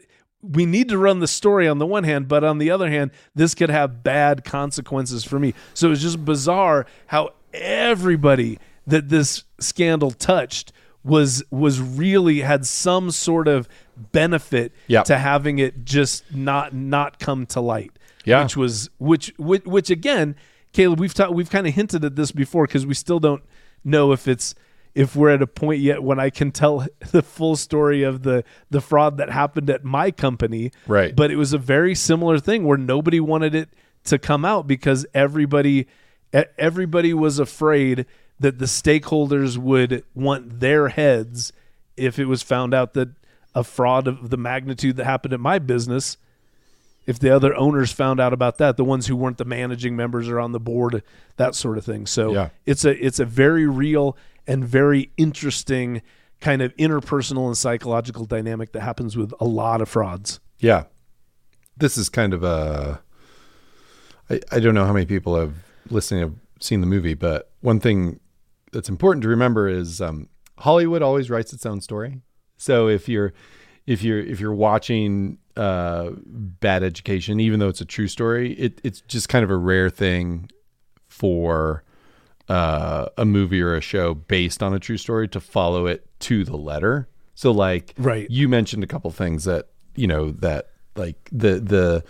we need to run the story on the one hand, but on the other hand, this could have bad consequences for me. So it's just bizarre how everybody that this scandal touched was was really had some sort of benefit Yep. to having it just not not come to light. Yeah. Which was which which, which again, Caleb, we've we've kind of hinted at this before because we still don't know if it's if we're at a point yet when I can tell *laughs* the full story of the the fraud that happened at my company. Right. But it was a very similar thing where nobody wanted it to come out because everybody everybody was afraid that the stakeholders would want their heads if it was found out that a fraud of the magnitude that happened at my business if the other owners found out about that the ones who weren't the managing members or on the board that sort of thing so Yeah. it's a it's a very real and very interesting kind of interpersonal and psychological dynamic that happens with a lot of frauds Yeah. This is kind of a. I, I don't know how many people have listening have seen the movie, but one thing that's important to remember is um, Hollywood always writes its own story. So if you're if you're if you're watching uh, Bad Education, even though it's a true story, it, it's just kind of a rare thing for uh, a movie or a show based on a true story to follow it to the letter. So like Right. you mentioned a couple things that you know that like the the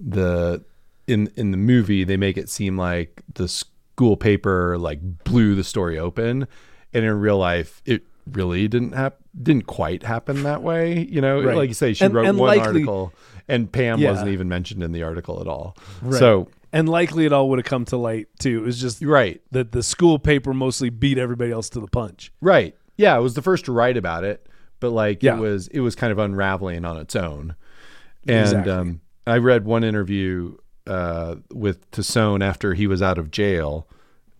the in in the movie they make it seem like the school paper like blew the story open and in real life it really didn't hap- didn't quite happen that way you know Right. like you say she And- wrote and one likely- article and Pam Yeah. wasn't even mentioned in the article at all Right. so and likely it all would have come to light too it was just right that the school paper mostly beat everybody else to the punch Right. Yeah, it was the first to write about it, but like Yeah. it was it was kind of unraveling on its own. And Exactly. um, I read one interview uh, with Tassone after he was out of jail,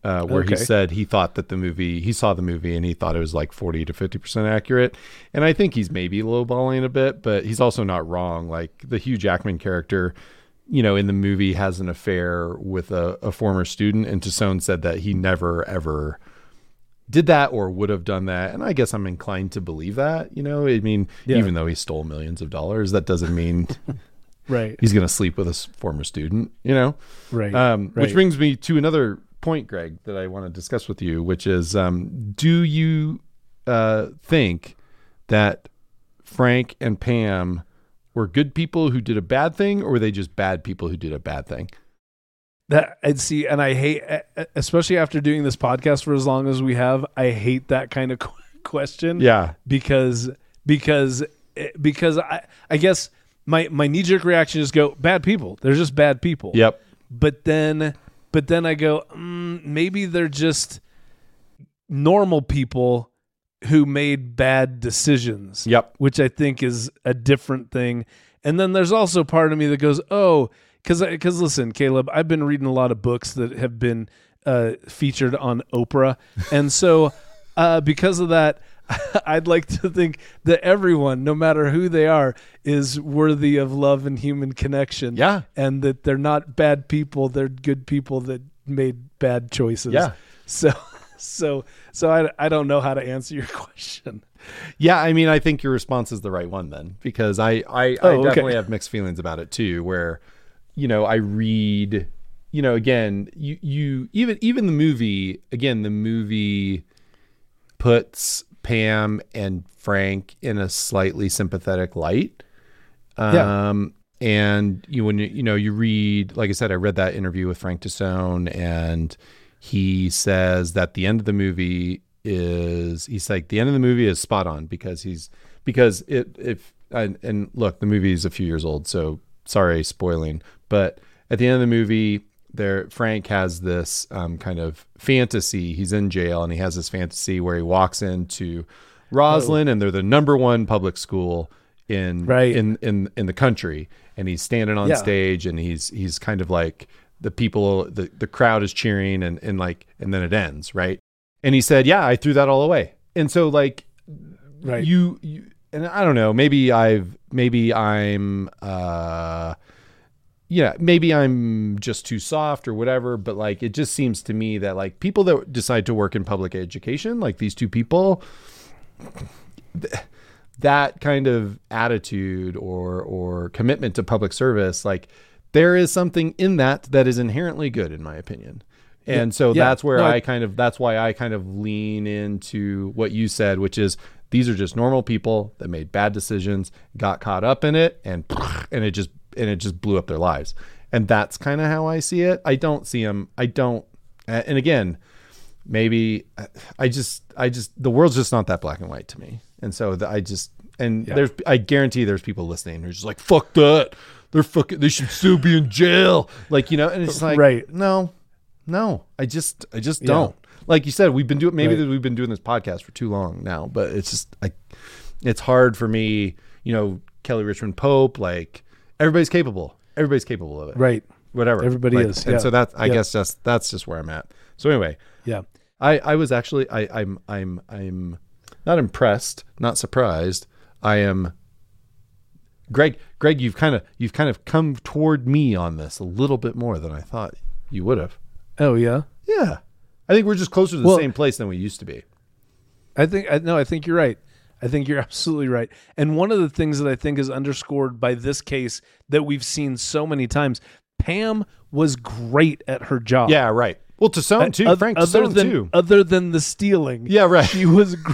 uh, where he said he thought that the movie he saw the movie and he thought it was like forty to fifty percent accurate. And I think he's maybe lowballing a bit, but he's also not wrong. Like the Hugh Jackman character. You know, in the movie, has an affair with a, a former student, and Tassone said that he never ever did that or would have done that. And I guess I'm inclined to believe that. You know, I mean, Yeah. even though he stole millions of dollars, that doesn't mean *laughs* right he's going to sleep with a former student, you know? right Um, right. Which brings me to another point, Greg, that I want to discuss with you, which is um, do you uh, think that Frank and Pam were good people who did a bad thing, or were they just bad people who did a bad thing? That and see, and I hate, especially after doing this podcast for as long as we have, I hate that kind of *laughs* question. Yeah. because because because I I guess my my knee jerk reaction is go bad people. They're just bad people. Yep. But then but then I go mm, maybe they're just normal people who made bad decisions Yep. which I think is a different thing. And then there's also part of me that goes, oh, because because listen, Caleb, I've been reading a lot of books that have been uh, featured on Oprah, *laughs* and so uh, because of that. *laughs* I'd like to think that everyone, no matter who they are, is worthy of love and human connection. Yeah. And that they're not bad people, they're good people that made bad choices. Yeah. So *laughs* so so I, I don't know how to answer your *laughs* question. Yeah, I mean, I think your response is the right one then, because I I, I Oh, okay. definitely have mixed feelings about it too. Where, you know, I read, you know, again, you you even even the movie again, the movie puts Pam and Frank in a slightly sympathetic light, Yeah. Um, and you when you, you know you read, like I said, I read that interview with Frank Tassone, and he says that the end of the movie is he's like the end of the movie is spot on because he's because it if and, and look the movie is a few years old, so sorry spoiling, but at the end of the movie there Frank has this um, kind of fantasy. He's in jail and he has this fantasy where he walks into Roslyn and they're the number one public school in Right. in in in the country and he's standing on Yeah. stage and he's he's kind of like the people the the crowd is cheering and and like and then it ends right and he said yeah i threw that all away and so like Right. you, you and i don't know maybe i've maybe i'm uh yeah maybe i'm just too soft or whatever but like it just seems to me that like people that decide to work in public education like these two people th- that kind of attitude or or commitment to public service like there is something in that that is inherently good in my opinion and so Yeah. that's where No, I- I kind of that's why I kind of lean into what you said which is these are just normal people that made bad decisions got caught up in it and *laughs* and it just and it just blew up their lives and that's kind of how I see it I don't see them I don't and again maybe I just I just the world's just not that black and white to me. And so the, I just and Yeah. there's I guarantee there's people listening who's just like fuck that. They're fucking they should still be in jail. Like, you know, and it's like Right. no. No. I just I just Yeah. don't. Like you said, we've been doing maybe Right. we've been doing this podcast for too long now, but it's just I it's hard for me, you know, Kelly Richmond Pope, like everybody's capable. Everybody's capable of it. Right. Whatever. Everybody Like, is, And yeah. so that's I Yeah. guess just that's just where I'm at. So anyway, Yeah. I, I was actually I, I'm I'm I'm not impressed, not surprised. I am Greg Greg, you've kind of you've kind of come toward me on this a little bit more than I thought you would have. Oh yeah. Yeah. I think we're just closer to the Well- same place than we used to be. I think I no, I think you're right. I think you're *laughs* absolutely right. And one of the things that I think is underscored by this case that we've seen so many times, Pam was great at her job. Yeah, right. Well, to some uh, too, Oth- Frank other than too. other than the stealing. Yeah, right. She was *laughs* gr-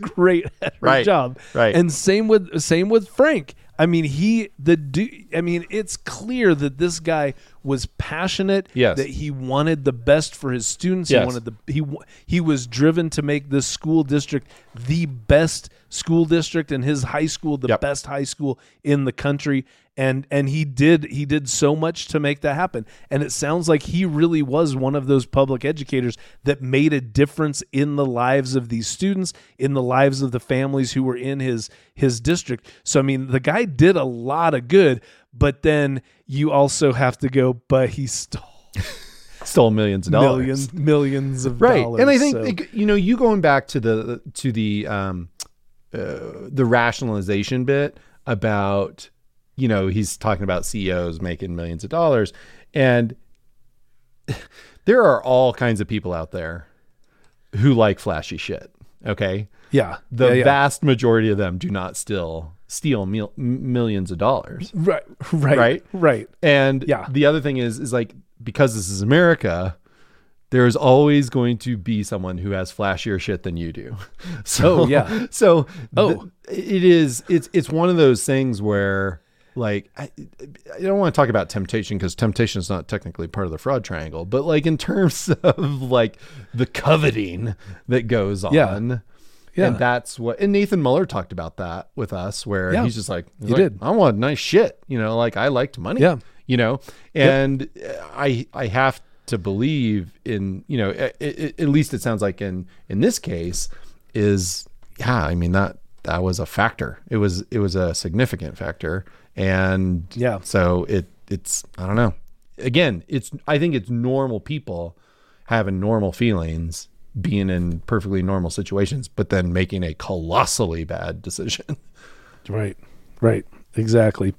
great at her Right, job. right. And same with same with Frank. I mean, he the du- I mean, it's clear that this guy was passionate. Yes. That he wanted the best for his students. Yes. He wanted the he he was driven to make this school district the best school district and his high school the Yep. best high school in the country and and he did he did so much to make that happen. And it sounds like he really was one of those public educators that made a difference in the lives of these students in the lives of the families who were in his his district. So i mean the guy did a lot of good but then you also have to go but he stole *laughs* Stole millions of dollars. millions millions of right. dollars and i think so- you know you going back to the to the um uh, the rationalization bit about you know he's talking about ceos making millions of dollars and *laughs* there are all kinds of people out there who like flashy shit okay yeah the yeah, yeah. vast majority of them do not still steal mil- millions of dollars right right Right? right and Yeah. the other thing is, is like because this is America, there's always going to be someone who has flashier shit than you do. *laughs* So Oh, yeah. So Oh. th- it is. It's it's one of those things where like I, I don't want to talk about temptation because temptation is not technically part of the fraud triangle, but like in terms *laughs* of like the coveting that goes on. Yeah. Yeah. And that's what and Nathan Muller talked about that with us where Yeah. he's just like he's He like, did. I want nice shit. You know, like I liked money. Yeah. You know, and I I have to believe in you know at, at least it sounds like in in this case is yeah I mean that that was a factor. It was it was a significant factor, and Yeah. So it it's I don't know. Again, it's I think it's normal people having normal feelings being in perfectly normal situations but then making a colossally bad decision *laughs* Right. Right. Exactly.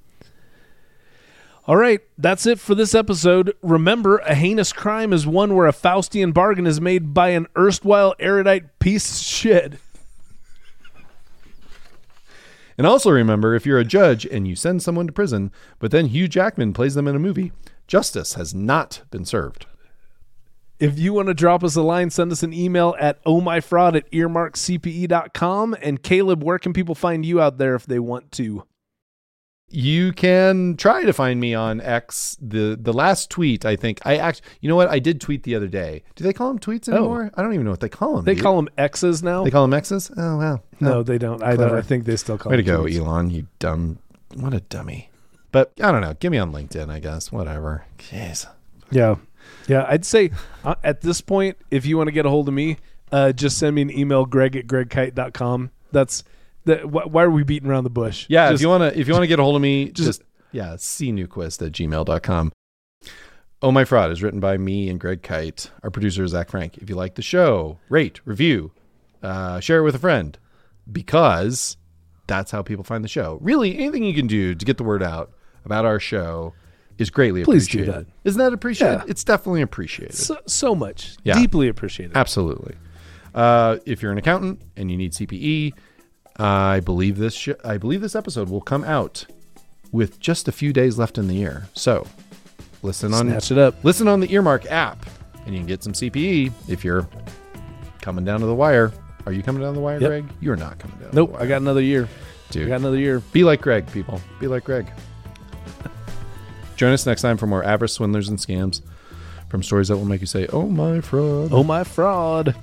All right, that's it for this episode. Remember, a heinous crime is one where a Faustian bargain is made by an erstwhile erudite piece of shit. And also remember, if you're a judge and you send someone to prison, but then Hugh Jackman plays them in a movie, justice has not been served. If you want to drop us a line, send us an email at ohmyfraud at earmarkcpe.com. And Caleb, where can people find you out there if they want to? You can try to find me on X. The the last tweet, I think I act. You know what? I did tweet the other day. Do they call them tweets anymore? I don't even know what they call them. Oh. They call them X's now. They call them X's. Oh wow. no, they don't. I don't. I think they still call. Way to go, tweets. Elon. You dumb. What a dummy. But I don't know. Give me on LinkedIn, I guess. Whatever. Jeez. Yeah, yeah. I'd say uh, at this point, if you want to get a hold of me, uh, just send me an email, Greg at gregkyte.com. That's Wh- why are we beating around the bush? Yeah, Just- if you wanna if you wanna get a hold of me, *laughs* just- just, yeah, cnewquist at gmail.com. Oh My Fraud is written by me and Greg Kyte. Our producer is Zach Frank. If you like the show, rate, review, uh, share it with a friend. Because that's how people find the show. Really, anything you can do to get the word out about our show is greatly Please do appreciated. that. Isn't that appreciated? Yeah. It's definitely appreciated. so, so much. Yeah. Deeply appreciated. Absolutely. Uh, if you're an accountant and you need CPE, I believe this sh- I believe this episode will come out with just a few days left in the year. So listen on Snatch it up. listen on the Earmark app, and you can get some CPE if you're coming down to the wire. Are you coming down to the wire, Yep. Greg? You're not coming down. Nope. I got another year. I Dude, got another year. be like Greg, people. Be like Greg. *laughs* Join us next time for more avarice, swindlers, and scams from stories that will make you say, "Oh my fraud." Oh my fraud.